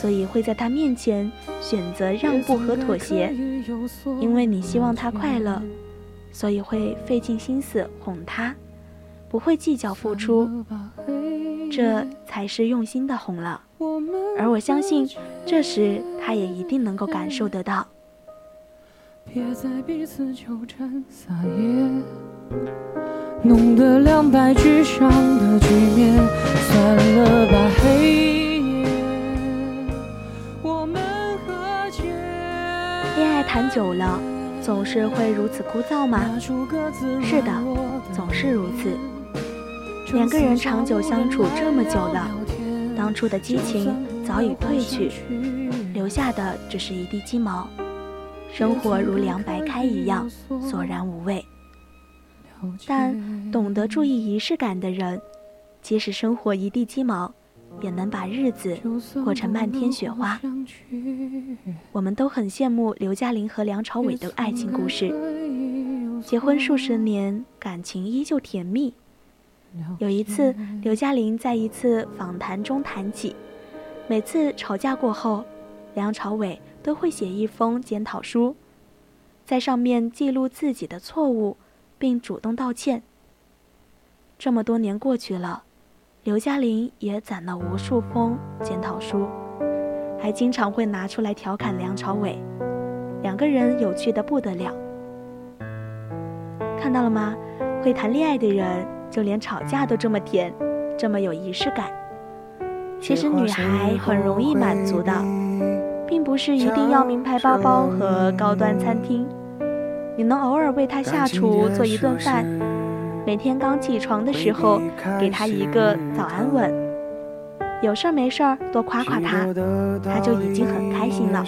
所以会在他面前选择让步和妥协，因为你希望他快乐，所以会费尽心思哄他，不会计较付出，这才是用心的哄了。而我相信，这时他也一定能够感受得到。别再彼此纠缠撒野，弄得两败俱伤的局面，算了吧，谈久了，总是会如此枯燥吗？是的，总是如此。两个人长久相处这么久了，当初的激情早已褪去，留下的只是一地鸡毛。生活如凉白开一样索然无味。但懂得注意仪式感的人，即使生活一地鸡毛。也能把日子过成漫天雪花。我们都很羡慕刘嘉玲和梁朝伟的爱情故事，结婚数十年，感情依旧甜蜜。有一次，刘嘉玲在一次访谈中谈起，每次吵架过后，梁朝伟都会写一封检讨书，在上面记录自己的错误，并主动道歉。这么多年过去了，刘嘉玲也攒了无数封检讨书，还经常会拿出来调侃梁朝伟，两个人有趣的不得了。看到了吗？会谈恋爱的人。就连吵架都这么甜，这么有仪式感。其实女孩很容易满足的，并不是一定要名牌包包和高端餐厅。你能偶尔为她下厨做一顿饭，每天刚起床的时候给他一个早安吻，有事儿没事儿多夸夸他，他就已经很开心了。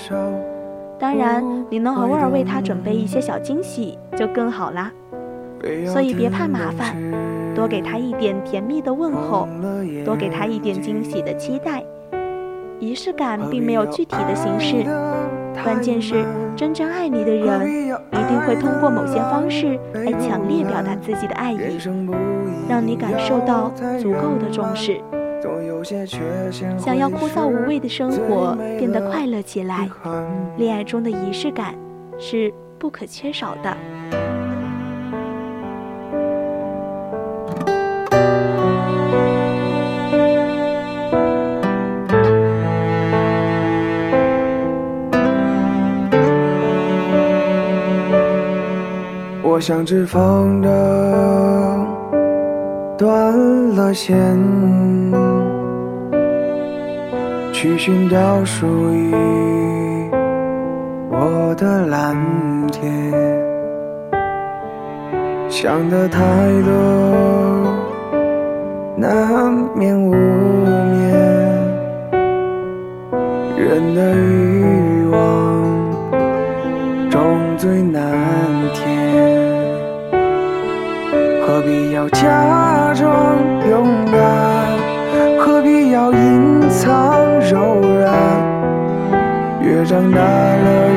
当然，你能偶尔为他准备一些小惊喜，就更好啦。所以别怕麻烦。多给他一点甜蜜的问候，多给他一点惊喜的期待。仪式感并没有具体的形式，关键是真正爱你的人一定会通过某些方式来强烈表达自己的爱意，让你感受到足够的重视。想要枯燥无味的生活变得快乐起来，恋爱中的仪式感是不可缺少的。像只风筝断了线，去寻找属于我的蓝天。想的太多，难免无眠。人的欲望终最难填。假装勇敢？何必要隐藏柔软？越长大了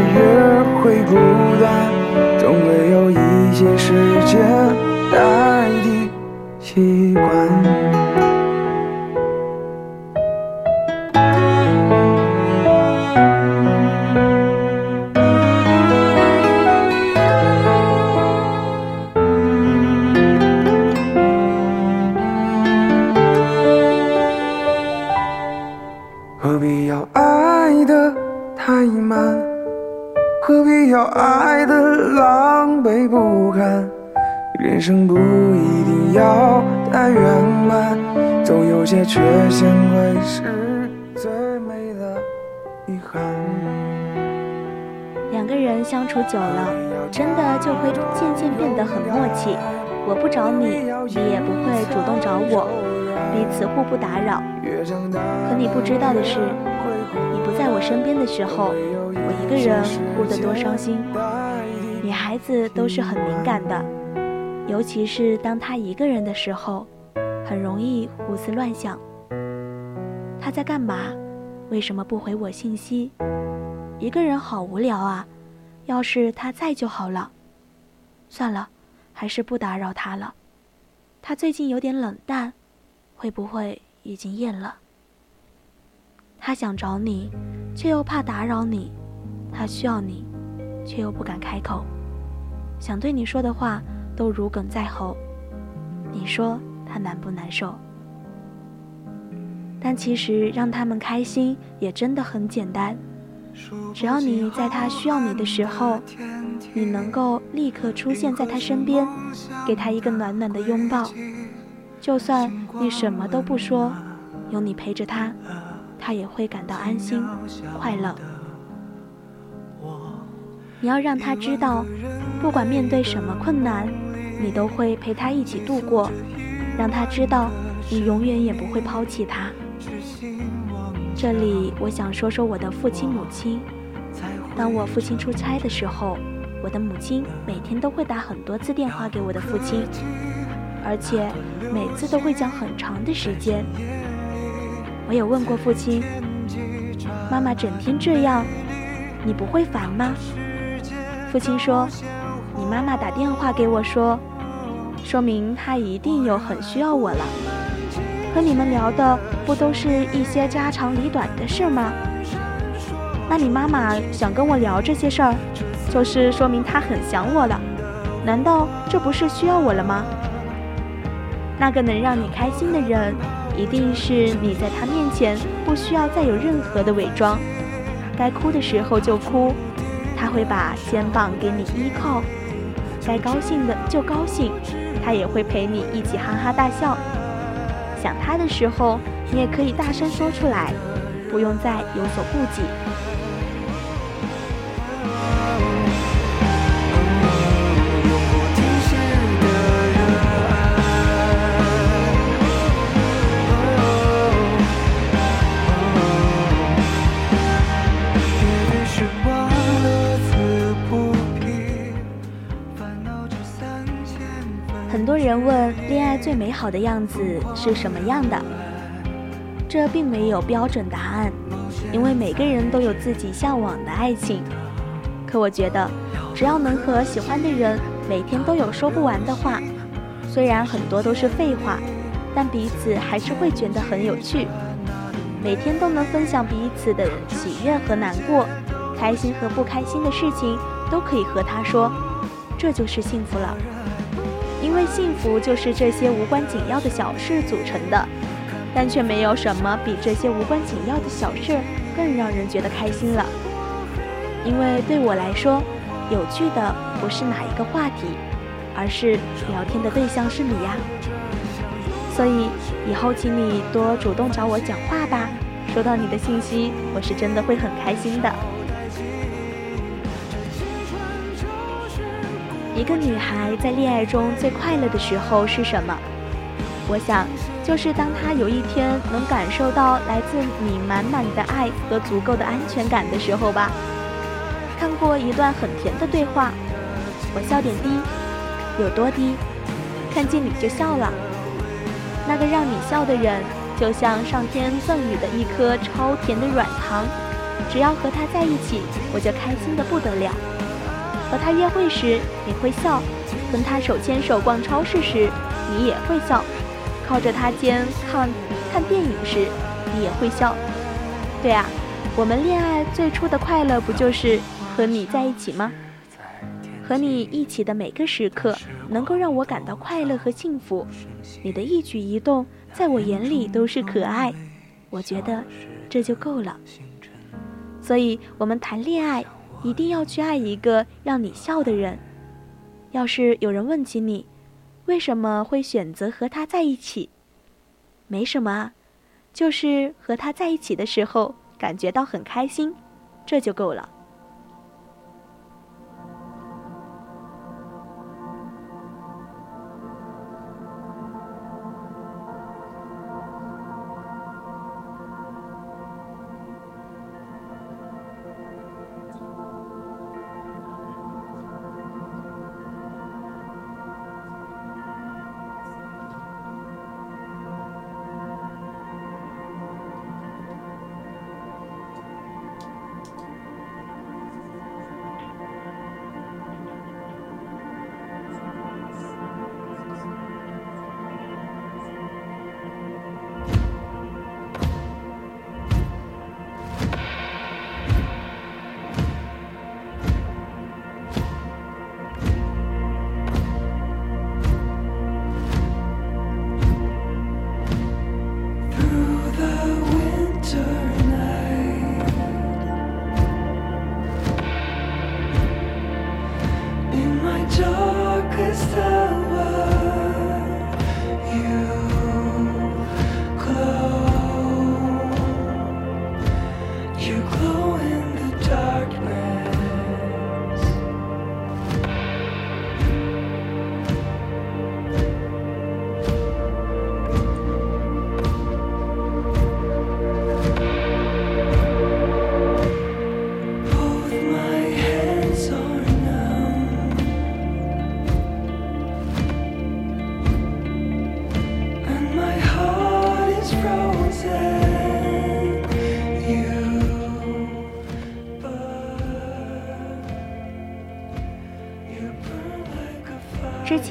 爱的狼狈不堪人生不一定要太圆满，总有些缺陷会是最美的遗憾。两个人相处久了，真的就会渐渐变得很默契。我不找你，你也不会主动找我，彼此互不打扰。可你不知道的是，在我身边的时候，我一个人哭得多伤心。女孩子都是很敏感的。尤其是当他一个人的时候，很容易胡思乱想。他在干嘛？为什么不回我信息？一个人好无聊啊！要是他在就好了。算了，还是不打扰他了。他最近有点冷淡，会不会已经厌了？他想找你，却又怕打扰你；他需要你，却又不敢开口。想对你说的话。都如鲠在喉，你说他难不难受？但其实让他们开心也真的很简单，只要你在他需要你的时候，你能够立刻出现在他身边，给他一个暖暖的拥抱，就算你什么都不说，有你陪着他，他也会感到安心快乐。你要让他知道，不管面对什么困难，你都会陪他一起度过，让他知道你永远也不会抛弃他。这里我想说说我的父亲母亲。当我父亲出差的时候，我的母亲每天都会打很多次电话给我的父亲，而且每次都会讲很长的时间。我有问过父亲：“妈妈整天这样，你不会烦吗？”父亲说：“你妈妈打电话给我说，说明她一定有很需要我了。和你们聊的不都是一些家长里短的事吗？那你妈妈想跟我聊这些事儿，就是说明她很想我了。难道这不是需要我了吗？那个能让你开心的人，一定是你在他面前不需要再有任何的伪装，该哭的时候就哭，他会把肩膀给你依靠；该高兴的就高兴，他也会陪你一起哈哈大笑。想他的时候，你也可以大声说出来，不用再有所顾忌。人问恋爱最美好的样子是什么样的？这并没有标准答案，因为每个人都有自己向往的爱情。可我觉得，只要能和喜欢的人每天都有说不完的话，虽然很多都是废话，但彼此还是会觉得很有趣。每天都能分享彼此的喜悦和难过，开心和不开心的事情都可以和他说，这就是幸福了。因为幸福就是这些无关紧要的小事组成的，但却没有什么比这些无关紧要的小事更让人觉得开心了。因为对我来说，有趣的不是哪一个话题，而是聊天的对象是你呀。所以以后请你多主动找我讲话吧，收到你的信息，我是真的会很开心的。一个女孩在恋爱中最快乐的时候是什么？我想，就是当她有一天能感受到来自你满满的爱和足够的安全感的时候吧。看过一段很甜的对话，我笑点低，有多低？看见你就笑了。那个让你笑的人，就像上天赠予的一颗超甜的软糖，只要和他在一起，我就开心的不得了。和他约会时你会笑，跟他手牵手逛超市时你也会笑，靠着他肩看看电影时你也会笑。对啊，我们恋爱最初的快乐不就是和你在一起吗？和你一起的每个时刻能够让我感到快乐和幸福，你的一举一动在我眼里都是可爱，我觉得这就够了。所以我们谈恋爱。一定要去爱一个让你笑的人。要是有人问起你，为什么会选择和他在一起？没什么啊，就是和他在一起的时候感觉到很开心，这就够了。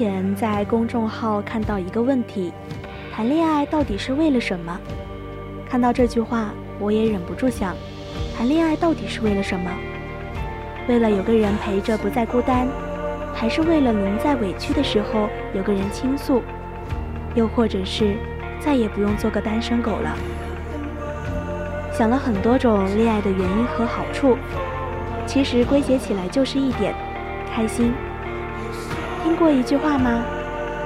前在公众号看到一个问题：谈恋爱到底是为了什么？看到这句话，我也忍不住想：谈恋爱到底是为了什么？为了有个人陪着不再孤单，还是为了能在委屈的时候有个人倾诉？又或者是再也不用做个单身狗了？想了很多种恋爱的原因和好处，其实归结起来就是一点：开心。听过一句话吗？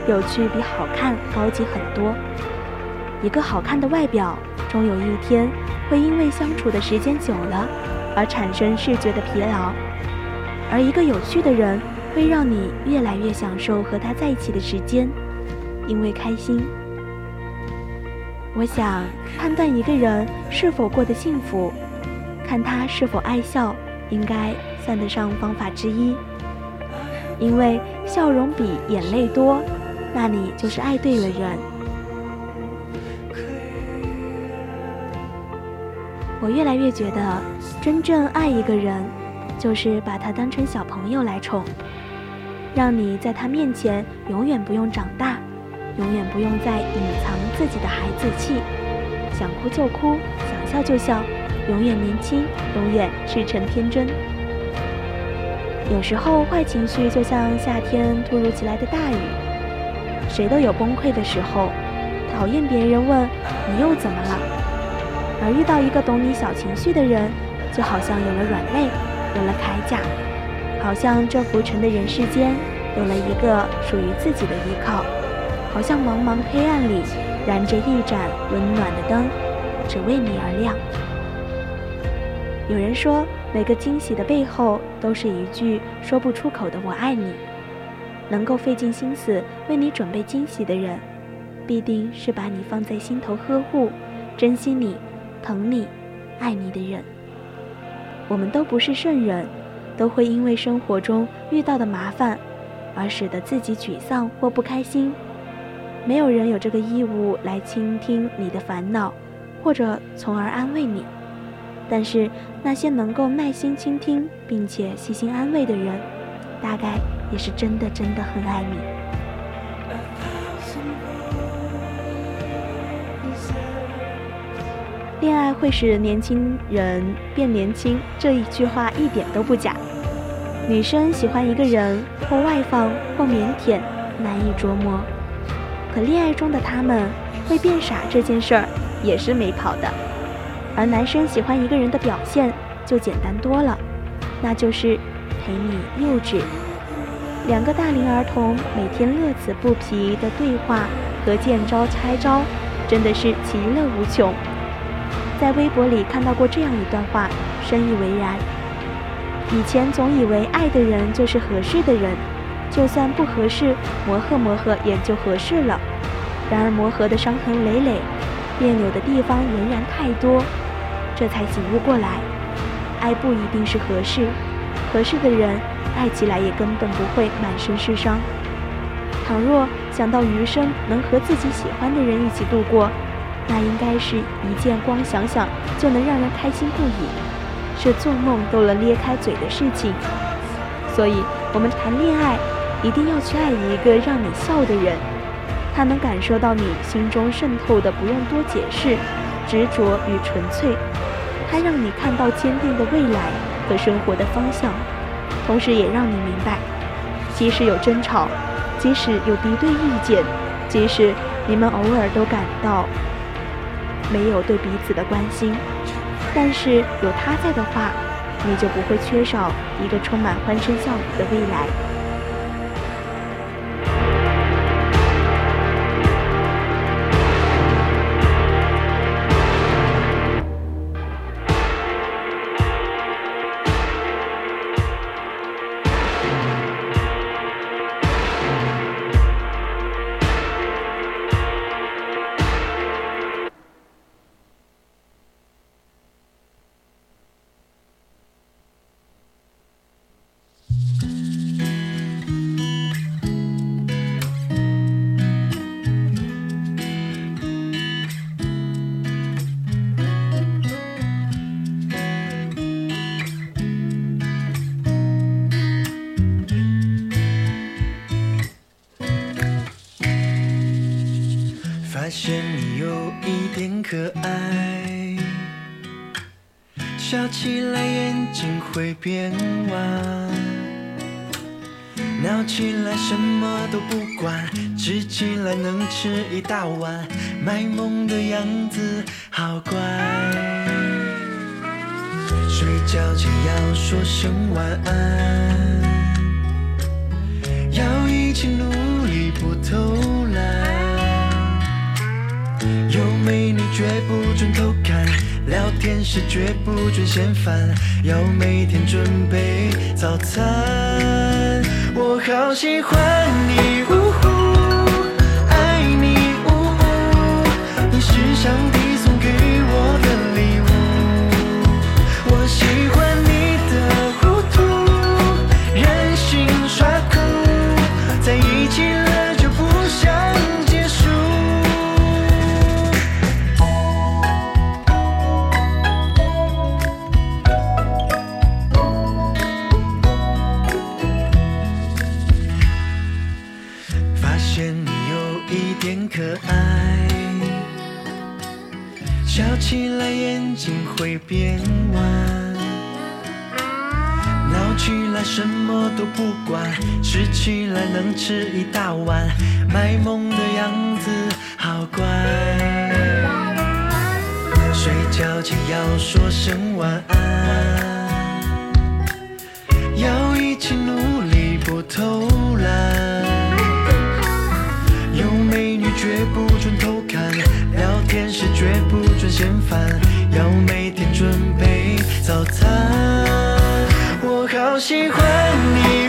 有趣比好看高级很多。一个好看的外表，终有一天会因为相处的时间久了而产生视觉的疲劳；而一个有趣的人，会让你越来越享受和他在一起的时间，因为开心。我想判断一个人是否过得幸福，看他是否爱笑，应该算得上方法之一。因为笑容比眼泪多，那你就是爱对了人。我越来越觉得，真正爱一个人，就是把他当成小朋友来宠，让你在他面前永远不用长大，永远不用再隐藏自己的孩子气，想哭就哭，想笑就笑，永远年轻，永远赤诚天真。有时候坏情绪就像夏天突如其来的大雨，谁都有崩溃的时候。讨厌别人问你又怎么了，而遇到一个懂你小情绪的人，就好像有了软肋，有了铠甲，好像这浮沉的人世间有了一个属于自己的依靠，好像茫茫黑暗里燃着一盏温暖的灯，只为你而亮。有人说。每个惊喜的背后，都是一句说不出口的“我爱你”。能够费尽心思为你准备惊喜的人，必定是把你放在心头呵护、珍惜你、疼你、爱你的人。我们都不是圣人，都会因为生活中遇到的麻烦，而使得自己沮丧或不开心。没有人有这个义务来倾听你的烦恼，或者从而安慰你。但是，那些能够耐心倾听并且细心安慰的人，大概也是真的真的很爱你。恋爱会使年轻人变年轻，这一句话一点都不假。女生喜欢一个人，或外放，或腼腆，难以捉摸。可恋爱中的他们会变傻，这件事儿也是没跑的。而男生喜欢一个人的表现就简单多了，那就是陪你幼稚。两个大龄儿童每天乐此不疲的对话和见招拆招，真的是其乐无穷。在微博里看到过这样一段话，深以为然。以前总以为爱的人就是合适的人，就算不合适，磨合磨合也就合适了。然而磨合的伤痕累累，别扭的地方仍然太多。这才醒悟过来，爱不一定是合适，合适的人爱起来也根本不会满身是伤。倘若想到余生能和自己喜欢的人一起度过，那应该是一件光想想就能让人开心不已，是做梦都能咧开嘴的事情。所以，我们谈恋爱一定要去爱一个让你笑的人，他能感受到你心中渗透的不用多解释执着与纯粹。它让你看到坚定的未来和生活的方向，同时也让你明白，即使有争吵，即使有敌对意见，即使你们偶尔都感到没有对彼此的关心，但是有他在的话，你就不会缺少一个充满欢声笑语的未来。见你有一点可爱，笑起来眼睛会变弯，闹起来什么都不管，吃起来能吃一大碗，卖萌的样子好乖。睡觉前要说声晚安，要一起努力不偷懒。有美女绝不准偷看，聊天时绝不准嫌烦，要每天准备早餐。我好喜欢你，呜呼，爱你，呜呼，你是上帝送给我的礼物。我喜欢起来眼睛会变弯，闹起来什么都不管，吃起来能吃一大碗，卖萌的样子好乖。睡觉前要说声晚安，要一起努力不偷懒。有美女绝不，聊天时绝不准嫌烦，要每天准备早餐。我好喜欢你，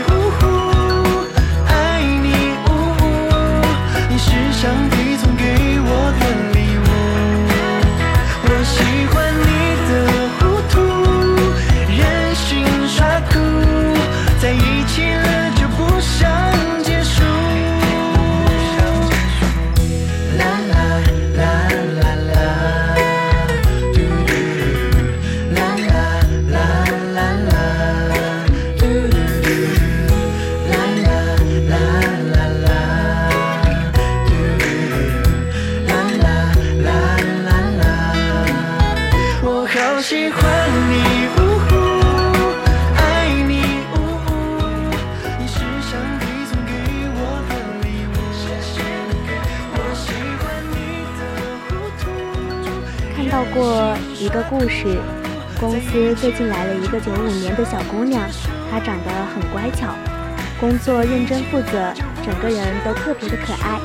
工作认真负责，整个人都特别的可爱。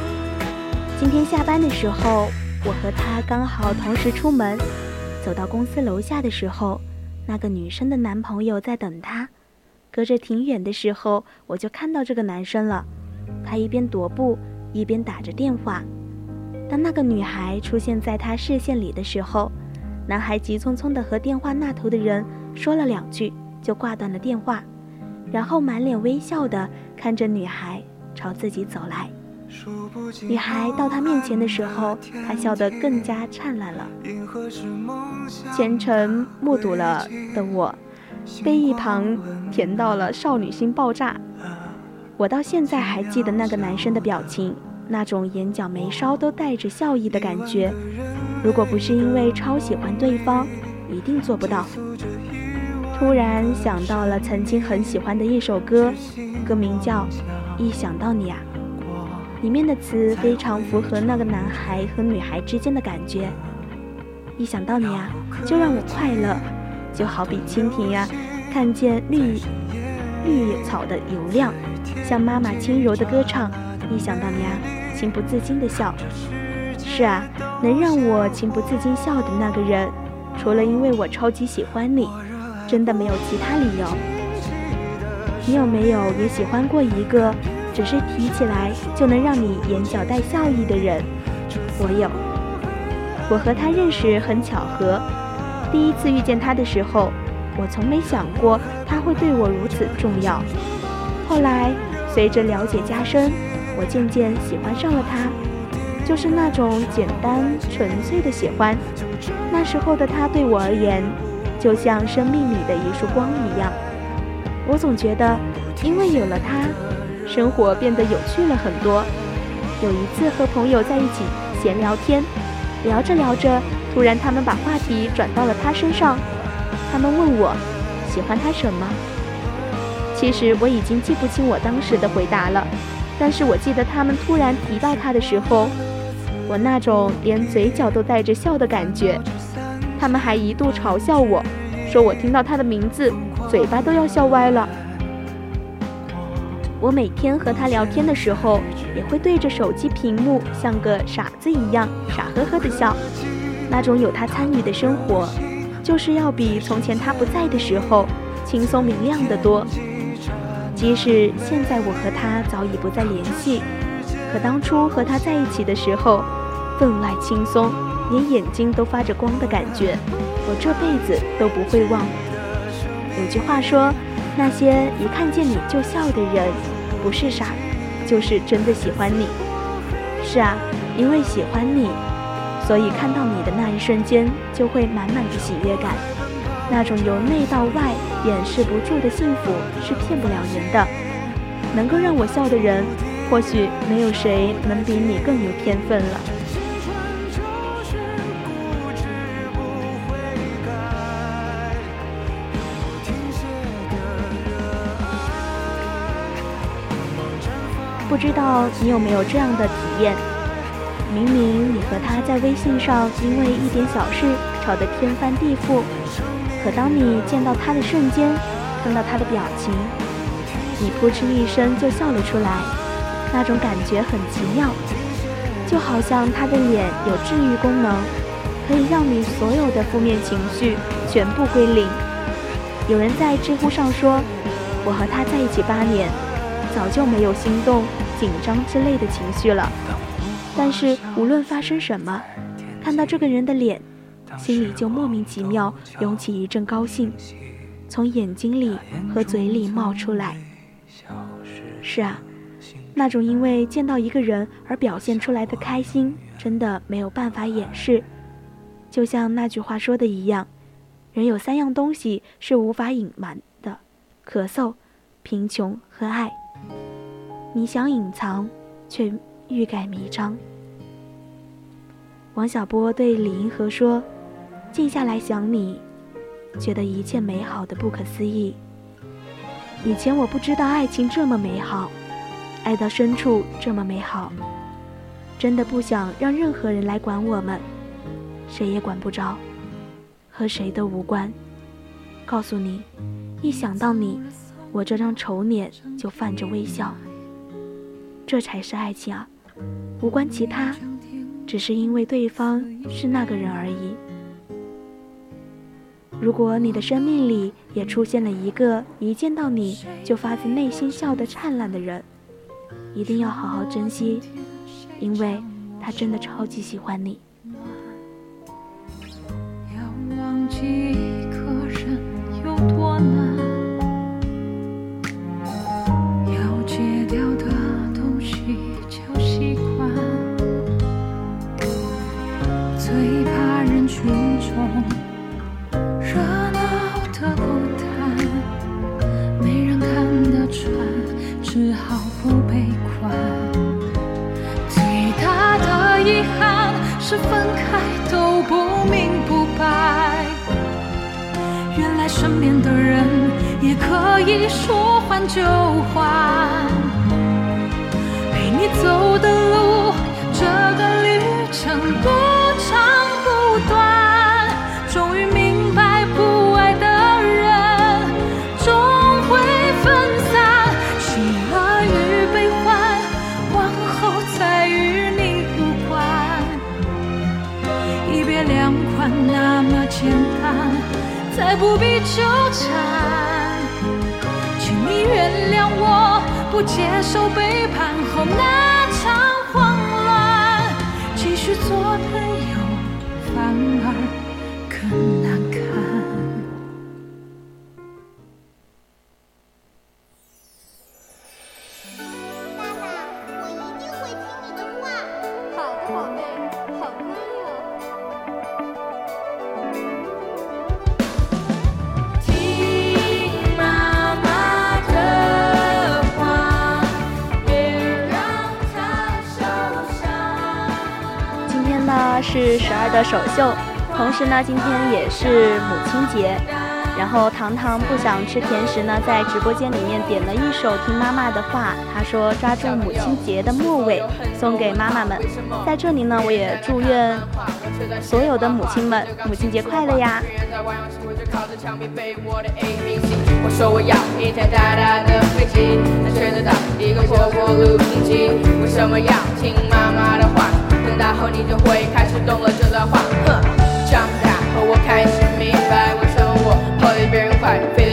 今天下班的时候，我和他刚好同时出门，走到公司楼下的时候，那个女生的男朋友在等她。隔着挺远的时候，我就看到这个男生了，他一边踱步，一边打着电话。当那个女孩出现在他视线里的时候，男孩急匆匆地和电话那头的人说了两句，就挂断了电话，然后满脸微笑地看着女孩朝自己走来。女孩到他面前的时候，他笑得更加灿烂了。全程目睹了的我，被一旁甜到了少女心爆炸。我到现在还记得那个男生的表情。那种眼角眉梢都带着笑意的感觉，如果不是因为超喜欢对方，一定做不到。突然想到了曾经很喜欢的一首歌，歌名叫《一想到你啊》，里面的词非常符合那个男孩和女孩之间的感觉。一想到你啊，就让我快乐，就好比蜻蜓呀，看见绿绿草的油亮，像妈妈轻柔的歌唱。一想到你啊，情不自禁的笑。是啊，能让我情不自禁笑的那个人，除了因为我超级喜欢你，真的没有其他理由。你有没有也喜欢过一个，只是提起来就能让你眼角带笑意的人？我有。我和他认识很巧合，第一次遇见他的时候，我从没想过他会对我如此重要。后来随着了解加深。我渐渐喜欢上了他，就是那种简单纯粹的喜欢。那时候的他对我而言，就像生命里的一束光一样。我总觉得，因为有了他，生活变得有趣了很多。有一次和朋友在一起闲聊天，聊着聊着，突然他们把话题转到了他身上。他们问我喜欢他什么？其实我已经记不清我当时的回答了，但是我记得他们突然提到他的时候，我那种连嘴角都带着笑的感觉。他们还一度嘲笑我，说我听到他的名字，嘴巴都要笑歪了。我每天和他聊天的时候，也会对着手机屏幕像个傻子一样傻呵呵的笑。那种有他参与的生活，就是要比从前他不在的时候轻松明亮得多。即使现在我和他早已不再联系，可当初和他在一起的时候，分外轻松。连眼睛都发着光的感觉，我这辈子都不会忘。有句话说，那些一看见你就笑的人，不是傻，就是真的喜欢你。是啊，因为喜欢你，所以看到你的那一瞬间，就会满满的喜悦感。那种由内到外掩饰不住的幸福，是骗不了人的。能够让我笑的人，或许没有谁能比你更有天分了。知道你有没有这样的体验？明明你和他在微信上因为一点小事吵得天翻地覆，可当你见到他的瞬间，看到他的表情，你扑哧一声就笑了出来，那种感觉很奇妙，就好像他的脸有治愈功能，可以让你所有的负面情绪全部归零。有人在知乎上说：“我和他在一起八年，早就没有心动。”紧张之类的情绪了，但是无论发生什么，看到这个人的脸，心里就莫名其妙涌起一阵高兴，从眼睛里和嘴里冒出来。是啊，那种因为见到一个人而表现出来的开心，真的没有办法掩饰。就像那句话说的一样，人有三样东西是无法隐瞒的：咳嗽、贫穷和爱。你想隐藏，却欲盖弥彰。王小波对李银河说：“静下来想你，觉得一切美好的不可思议。以前我不知道爱情这么美好，爱到深处这么美好，真的不想让任何人来管我们，谁也管不着，和谁都无关。告诉你，一想到你，我这张丑脸就泛着微笑。”这才是爱情啊，无关其他，只是因为对方是那个人而已。如果你的生命里也出现了一个一见到你就发自内心笑得灿烂的人，一定要好好珍惜，因为他真的超级喜欢你。要忘记一个人有多难。只好不悲观。最大的遗憾是分开都不明不白，原来身边的人也可以说换就换。陪你走的路，这个旅程不必纠缠。请你原谅我，不接受背叛后那场慌乱。继续做的首秀，同时呢，今天也是母亲节。然后糖糖不想吃甜食呢，在直播间里面点了一首《听妈妈的话》，他说抓住母亲节的末尾，送给妈妈们。在这里呢，我也祝愿所有的母亲们母亲节快乐呀！我说我要一台大大的飞机，能吹得到一个破破录音机。为什么要听妈妈的话？长大后你就会开始懂了这段话。哼，长大后我开始明白。跑得比别人快，飞得比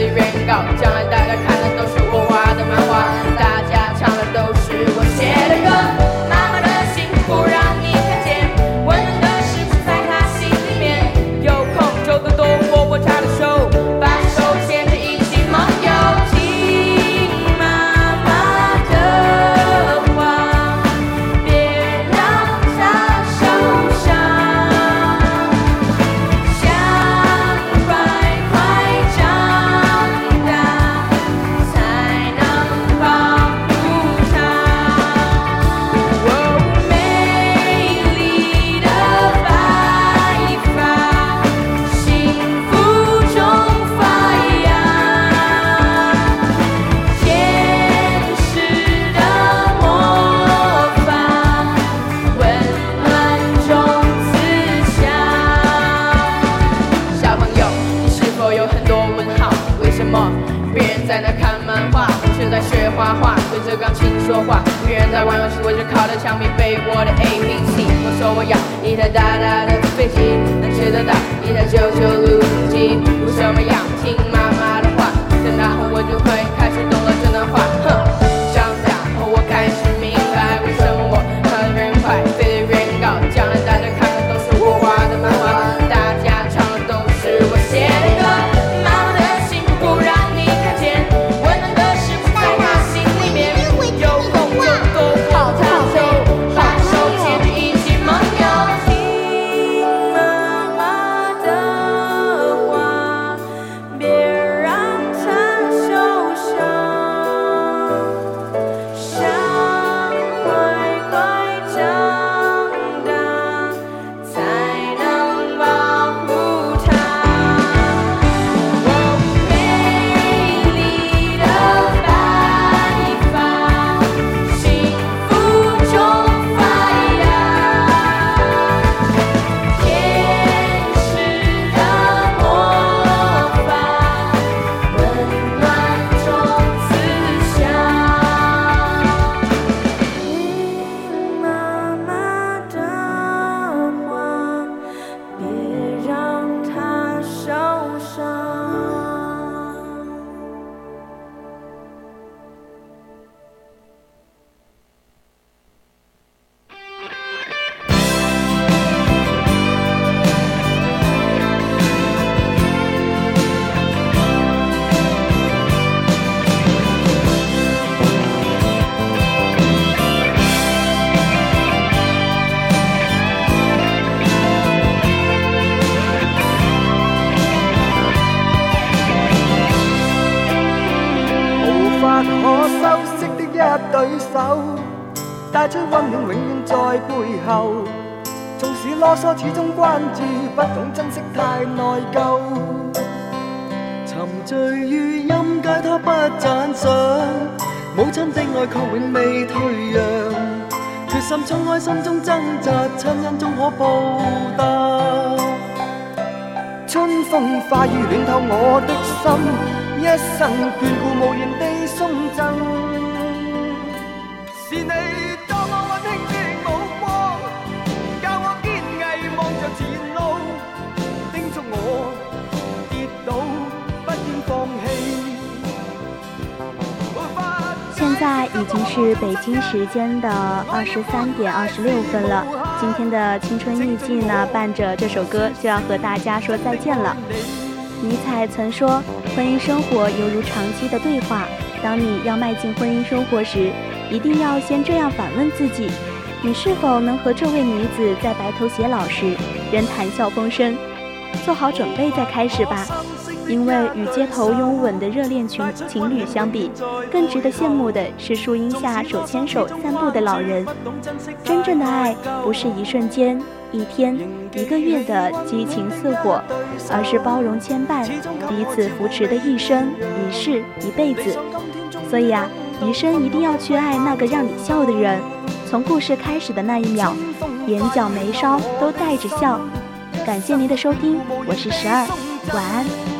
别人我要一台大大的飞机，能飞得到，一台九九六。心，一生眷顾无言地送赠。是你当我温馨的目光，教我坚毅望着前路，叮嘱我跌倒不应放弃。现在已经是北京时间的二十三点二十六分了。今天的青春日记呢，伴着这首歌就要和大家说再见了。尼采曾说，婚姻生活犹如长期的对话。当你要迈进婚姻生活时，一定要先这样反问自己：你是否能和这位女子在白头偕老时仍谈笑风生？做好准备再开始吧。因为与街头拥吻的热恋群情侣相比，更值得羡慕的是树荫下手牵手散步的老人。真正的爱不是一瞬间、一天、一个月的激情似火，而是包容牵绊、彼此扶持的一生一世一辈子。所以啊，余生一定要去爱那个让你笑的人，从故事开始的那一秒，眼角眉梢都带着笑。感谢您的收听，我是十二，晚安。